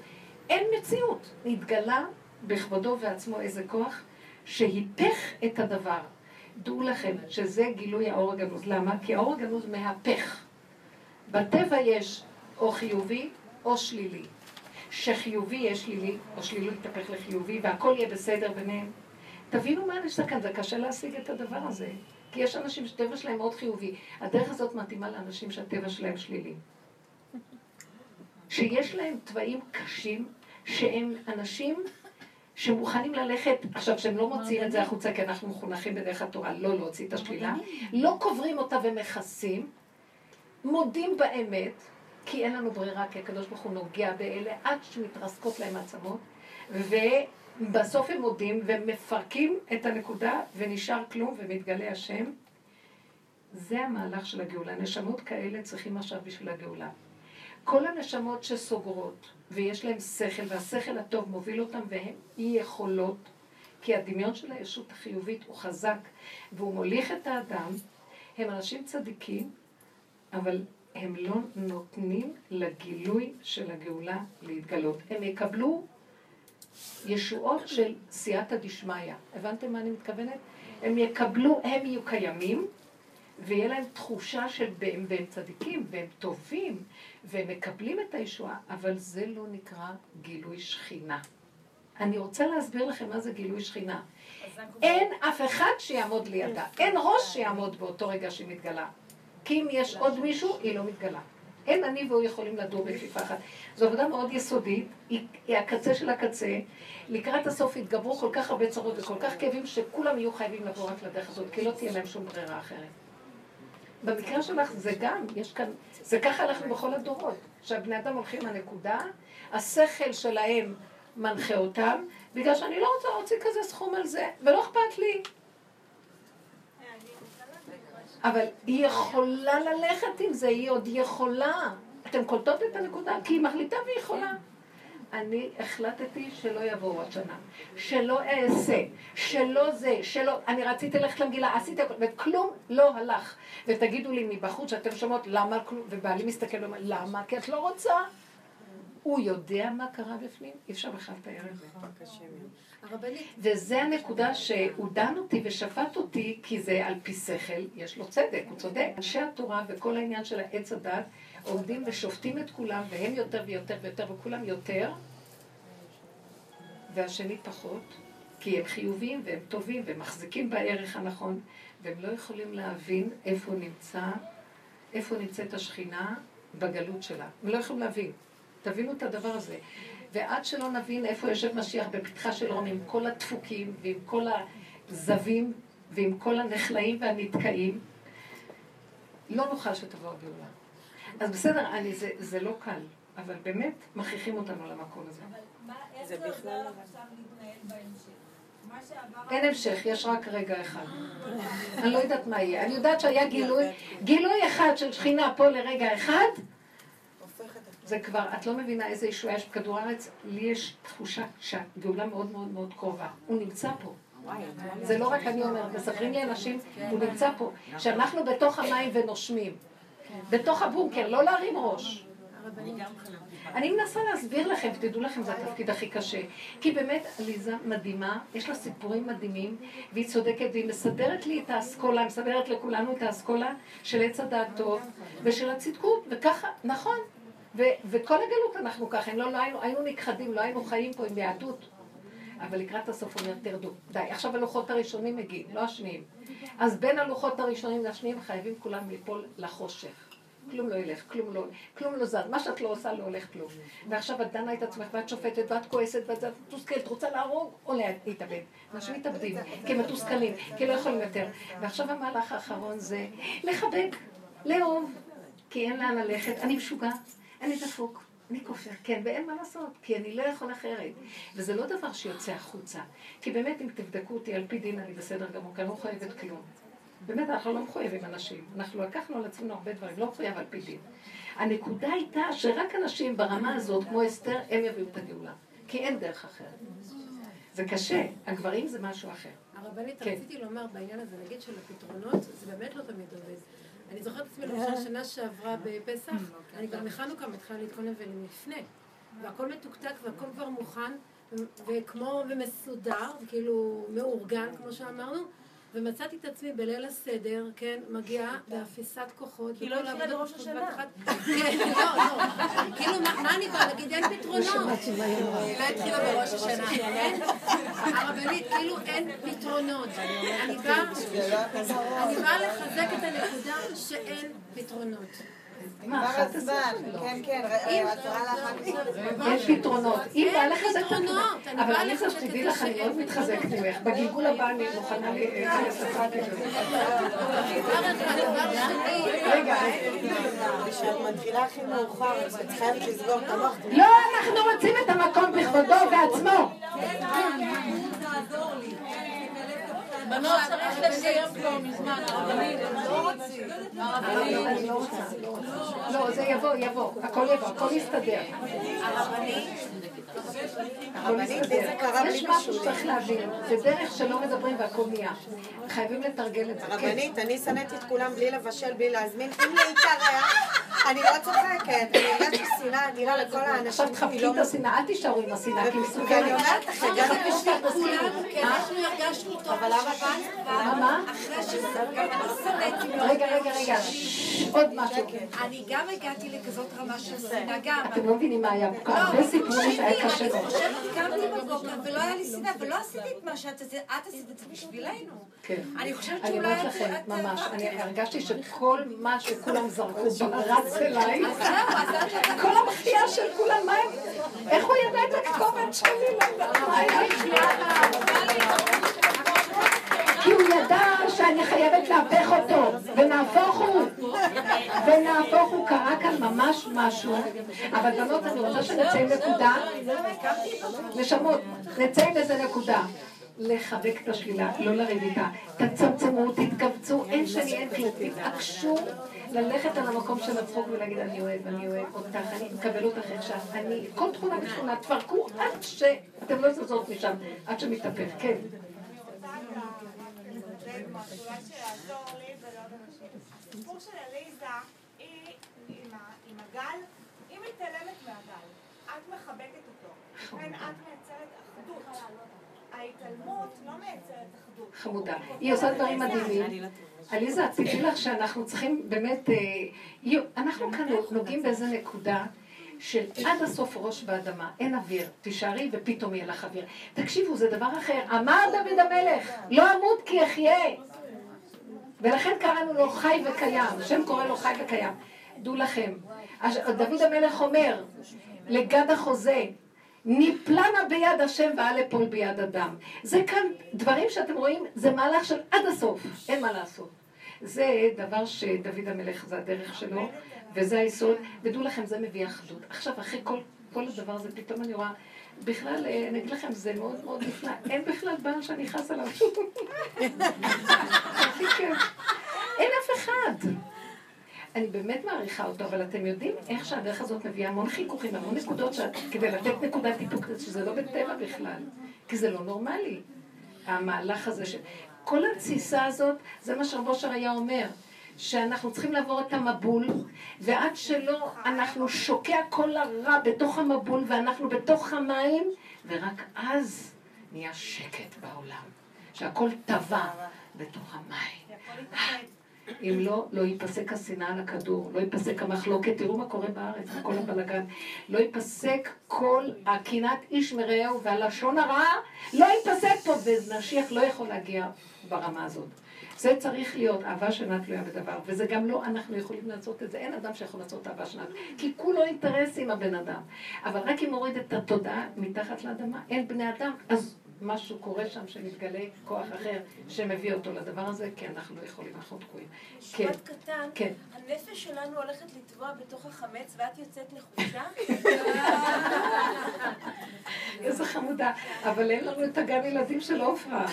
אין מציאות. נתגלה בכבודו ועצמו איזה כוח שהיפך את הדבר. דעו לכם שזה גילוי האור הגנוז. למה? כי האור הגנוז מהפך. בטבע יש או חיובי או שלילי. שחיובי יהיה שלילי, או שלילי יתהפך לחיובי, והכל יהיה בסדר ביניהם. תבינו מה נעשה כאן, זה קשה להשיג את הדבר הזה. כי יש אנשים שטבע שלהם מאוד חיובי. הדרך הזאת מתאימה לאנשים שהטבע שלהם שלילי. שיש להם תוואים קשים, שהם אנשים שמוכנים ללכת, עכשיו שהם לא מוציאים את זה החוצה כי אנחנו מחונכים בדרך התורה, לא להוציא את השלילה, לא קוברים אותה ומכסים, מודים באמת, כי אין לנו ברירה, כי הקדוש ברוך הוא נוגע באלה עד שמתרסקות להם העצמות, ובסוף הם מודים ומפרקים את הנקודה ונשאר כלום ומתגלה השם. זה המהלך של הגאולה. נשמות כאלה צריכים עכשיו בשביל הגאולה. כל הנשמות שסוגרות ויש להן שכל, והשכל הטוב מוביל אותן והן אי יכולות, כי הדמיון של הישות החיובית הוא חזק והוא מוליך את האדם, הם אנשים צדיקים, אבל הם לא נותנים לגילוי של הגאולה להתגלות. הם יקבלו ישועות של סייעתא דשמיא. הבנתם מה אני מתכוונת? הם יקבלו, הם יהיו קיימים, ויהיה להם תחושה של והם, והם צדיקים, והם טובים, והם מקבלים את הישועה, אבל זה לא נקרא גילוי שכינה. אני רוצה להסביר לכם מה זה גילוי שכינה. אין אף אחד שיעמוד לידה, אין ראש שיעמוד באותו רגע שהיא מתגלה. כי אם יש עוד מישהו, היא לא מתגלה. אין אני והוא יכולים לדור בכפיפה אחת. זו עבודה מאוד יסודית, היא, היא הקצה של הקצה. לקראת הסוף יתגברו כל כך הרבה צרות וכל כך כאבים, שכולם יהיו חייבים לבוא רק לדרך הזאת, כי לא תהיה להם שום ברירה אחרת. במקרה שלך זה גם, יש כאן, זה ככה אנחנו בכל הדורות. שהבני אדם הולכים לנקודה, השכל שלהם מנחה אותם, בגלל שאני לא רוצה להוציא כזה סכום על זה, ולא אכפת לי. אבל היא יכולה ללכת עם זה, היא עוד יכולה. אתן קולטות את הנקודה? כי היא מחליטה והיא יכולה. אני החלטתי שלא יבואו עוד שנה, שלא אעשה, שלא זה, שלא, אני רציתי ללכת למגילה, עשיתי הכל, וכלום לא הלך. ותגידו לי מבחוץ שאתם שומעות למה כלום, ובעלי מסתכל ואומר, למה? כי את לא רוצה. הוא יודע מה קרה בפנים, אי אפשר בכלל לתאר את זה. הרבנית, וזה הנקודה שהוא דן אותי ושפט אותי, כי זה על פי שכל, יש לו צדק, הוא צודק. אנשי התורה וכל העניין של העץ הדת עומדים ושופטים את כולם, והם יותר ויותר ויותר, וכולם יותר, והשני פחות, כי הם חיוביים והם טובים והם מחזיקים בערך הנכון, והם לא יכולים להבין איפה נמצא, איפה נמצאת השכינה בגלות שלה. הם לא יכולים להבין. תבינו את הדבר הזה. ועד שלא נבין איפה יושב משיח בפתחה של רום עם כל הדפוקים ועם כל הזבים ועם כל הנחלאים והנתקעים, לא נוכל שתבוא הגאולה. אז בסדר, אני, זה, זה לא קל, אבל באמת מכריחים אותנו למקום הזה. אבל מה, איך זה זה עוזר לך עכשיו להתנהל בהמשך? מה שעבר... אין המשך, יש רק רגע אחד. אני לא יודעת מה יהיה. אני יודעת שהיה גילוי, גילוי אחד של שכינה פה לרגע אחד, זה כבר, את לא מבינה איזה ישועה יש בכדור הארץ, לי יש תחושה שהגאולה מאוד מאוד מאוד קרובה. הוא נמצא פה. זה לא רק אני אומרת, מספרים לי אנשים, הוא נמצא פה, שאנחנו בתוך המים ונושמים. בתוך הבונקר, לא להרים ראש. אני מנסה להסביר לכם, ותדעו לכם, זה התפקיד הכי קשה. כי באמת, עליזה מדהימה, יש לה סיפורים מדהימים, והיא צודקת, והיא מסדרת לי את האסכולה, מסדרת לכולנו את האסכולה של עץ הדעת טוב, ושל הצדקות, וככה, נכון. ו- וכל הגלות אנחנו ככה, לא, לא היינו, היינו נכחדים, לא היינו חיים פה עם יהדות. אבל לקראת הסוף אומר, תרדו. די, עכשיו הלוחות הראשונים מגיעים, לא השניים. אז בין הלוחות הראשונים לשניים חייבים כולם ליפול לחושך. כלום לא ילך, כלום לא, כלום לא זז, מה שאת לא עושה לא הולך כלום. ועכשיו את דנה את עצמך ואת שופטת ואת כועסת ואת מתוסכלת, רוצה להרוג או להתאבד. אנשים מתאבדים, כי הם מתוסכלים, כי לא יכולים יותר. ועכשיו המהלך האחרון זה לחבק, לאהוב, כי אין לאן ללכת, אני משוגע, אני דפוק. אני כופר, כן, ואין מה לעשות, כי אני לא יכול אחרת. וזה לא דבר שיוצא החוצה. כי באמת, אם תבדקו אותי על פי דין, אני בסדר גמור, כי אני לא מחויבת כלום. באמת, אנחנו לא מחויבים אנשים. אנחנו לקחנו על עצמנו הרבה דברים, לא מחויב על פי דין. הנקודה הייתה שרק אנשים ברמה הזאת, כמו אסתר, הם יביאו את הגאולה. כי אין דרך אחרת. זה קשה, הגברים זה משהו אחר. הרבנית, כן. רציתי לומר בעניין הזה, נגיד של הפתרונות, זה באמת לא תמיד עובד. אני זוכרת את עצמי למשל שנה שעברה בפסח, אני גם מחנוכה מתחילה להתכונן ולפני, והכל מתוקתק והכל כבר מוכן, וכמו ומסודר, כאילו מאורגן, כמו שאמרנו, ומצאתי את עצמי בליל הסדר, כן, מגיעה באפיסת כוחות. כי לא התחילה בבת השנה. כן, לא, לא. כאילו, מה אני באה להגיד? אין פתרונות. היא לא התחילה בראש השנה. אין. הרבנית, כאילו אין פתרונות. אני אני באה לחזק את הנקודה שאין פתרונות. כן, כן, יש פתרונות. אם בא לך זה פתרונות. אני אבל באה אני חושבת שתדעי את לך, אני מאוד מתחזקת ממך. בגלגול הבא אני מוכנה כזה. הדבר השני, רגע, כשאת מתחילה הכי מאוחר, את חייבת לסגור את המוח. לא, אנחנו רוצים את המקום בכבודו ובעצמו. לי. בנות צריך לסיים כבר מזמן, הרבנית. אני לא לא רוצה. לא, זה יבוא, יבוא. הכל יבוא, הכל יסתדר. הכל יסתדר. יש משהו שצריך להבין. זה דרך שלא מדברים והכל נהיה. חייבים לתרגל את זה. כן. רבנית, אני שנאתי את כולם בלי לבשל, בלי להזמין, אם להתארח, אני לא צוחקת, אני הרגשתי שנאה אדירה לכל האנשים. עכשיו תחבקי את השנאה, אל תישארו עם השנאה, כי היא מסוכנת. ואני אומרת לך, הגעתי כולנו, כן, אנחנו הרגשנו טוב בשבת, מה, מה? אחרי שזה אני. רגע, רגע, רגע. עוד משהו. אני גם הגעתי לכזאת רמה של שנאה, גם. אתם לא מבינים מה היה. הרבה סיפרו לי שהיה קשה אני. חושבת, קמתי בבוקר ולא היה לי שנאה, ולא עשיתי את מה שאת עשית, את עשית את זה בשבילנו. כן. אני חושבת אני שאולי אומרת את... לכם, ממש, אני הרגשתי שכל מה שכולם זרקו רץ אליי. כל המחיה של כולם, מה הם? איך הוא ידע את הכתובת שלי? לא יודעת מה היה. כי הוא ידע שאני חייבת להפך אותו, ונהפוך הוא, ונהפוך הוא, קרה כאן ממש משהו, אבל בנות, אני רוצה שנצא עם נקודה, נשמות, נצא עם איזה נקודה. לחבק את השלילה, לא לריב איתה. תצמצמו, תתכווצו, אין שני, אין כלום. תתעקשו ללכת על המקום של הצחוק ולהגיד, אני אוהב, אני אוהב אותך, אני מקבל אותך שאת, אני, כל תכונה ותכונה, תפרקו עד שאתם לא זזות משם, עד שמתהפך, כן. היא. חמודה. היא עושה דברים מדהימים. עליזה, תדעי לך שאנחנו צריכים באמת, אה, אנחנו כאן נוגעים באיזה נקודה של עד הסוף ראש באדמה, אין אוויר, תישארי ופתאום יהיה לך אוויר. תקשיבו, זה דבר אחר. אמר דוד המלך, לא אמות כי אחיה. ולכן קראנו לו חי וקיים, השם קורא לו חי וקיים. דעו לכם, דוד המלך אומר לגד החוזה, ניפלנה ביד השם ואל אפול ביד אדם. זה כאן דברים שאתם רואים, זה מהלך של עד הסוף, אין מה לעשות. זה דבר שדוד המלך, זה הדרך שלו, וזה היסוד, ודעו לכם, זה מביא אחדות. עכשיו, אחרי כל, כל הדבר הזה, פתאום אני רואה, בכלל, אה, אני אגיד לכם, זה מאוד מאוד נפלא, אין בכלל בעל שאני חס עליו. אין אף אחד. אני באמת מעריכה אותו, אבל אתם יודעים איך שהדרך הזאת מביאה המון חיכוכים, המון נקודות, שאת, כדי לתת נקודת איפוק, שזה לא בטבע בכלל, כי זה לא נורמלי. המהלך הזה של... כל התסיסה הזאת, זה מה שרב אושר היה אומר, שאנחנו צריכים לעבור את המבול, ועד שלא, אנחנו שוקע כל הרע בתוך המבול, ואנחנו בתוך המים, ורק אז נהיה שקט בעולם, שהכל טבע בתוך המים. אם לא, לא ייפסק השנאה על הכדור, לא ייפסק המחלוקת, תראו מה קורה בארץ, כל הבלגן. לא ייפסק כל הקנאת איש מרעהו והלשון הרעה, לא ייפסק פה, ומשיח לא יכול להגיע ברמה הזאת. זה צריך להיות אהבה שאינה תלויה בדבר, וזה גם לא אנחנו יכולים לעשות את זה, אין אדם שיכול לעשות אהבה שאינה כי כולו אינטרס עם הבן אדם. אבל רק אם מוריד את התודעה מתחת לאדמה, אין בני אדם, אז משהו קורה שם שמתגלה כוח אחר שמביא אותו לדבר הזה, כי אנחנו לא יכולים, אנחנו תקועים. כן, משפט קטן, כן. הנפש שלנו הולכת לטבוע בתוך החמץ ואת יוצאת לחופשה? איזה חמודה. אבל אין לנו את הגן ילדים של עופרה.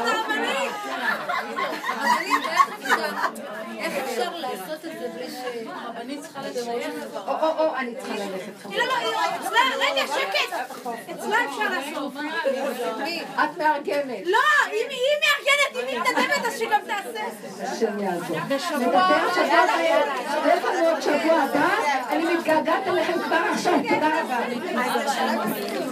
רבנית, איך אפשר- איך אפשר לעשות את זה בלי ש... הרבנית צריכה לדבר דבר. או, או, או, אני צריכה ללכת לא, לא, היא- אצלה, רגע, שקט! אצלה אפשר לעשות. את מארגנת. לא, אם היא מארגנת, אם היא מתנדבת, אז שגם תעשה. השם יעזור. נדבר שבוע הבא, יש לנו עוד שבוע הבא, אני מתגעגעת אליכם כבר עכשיו, תודה רבה.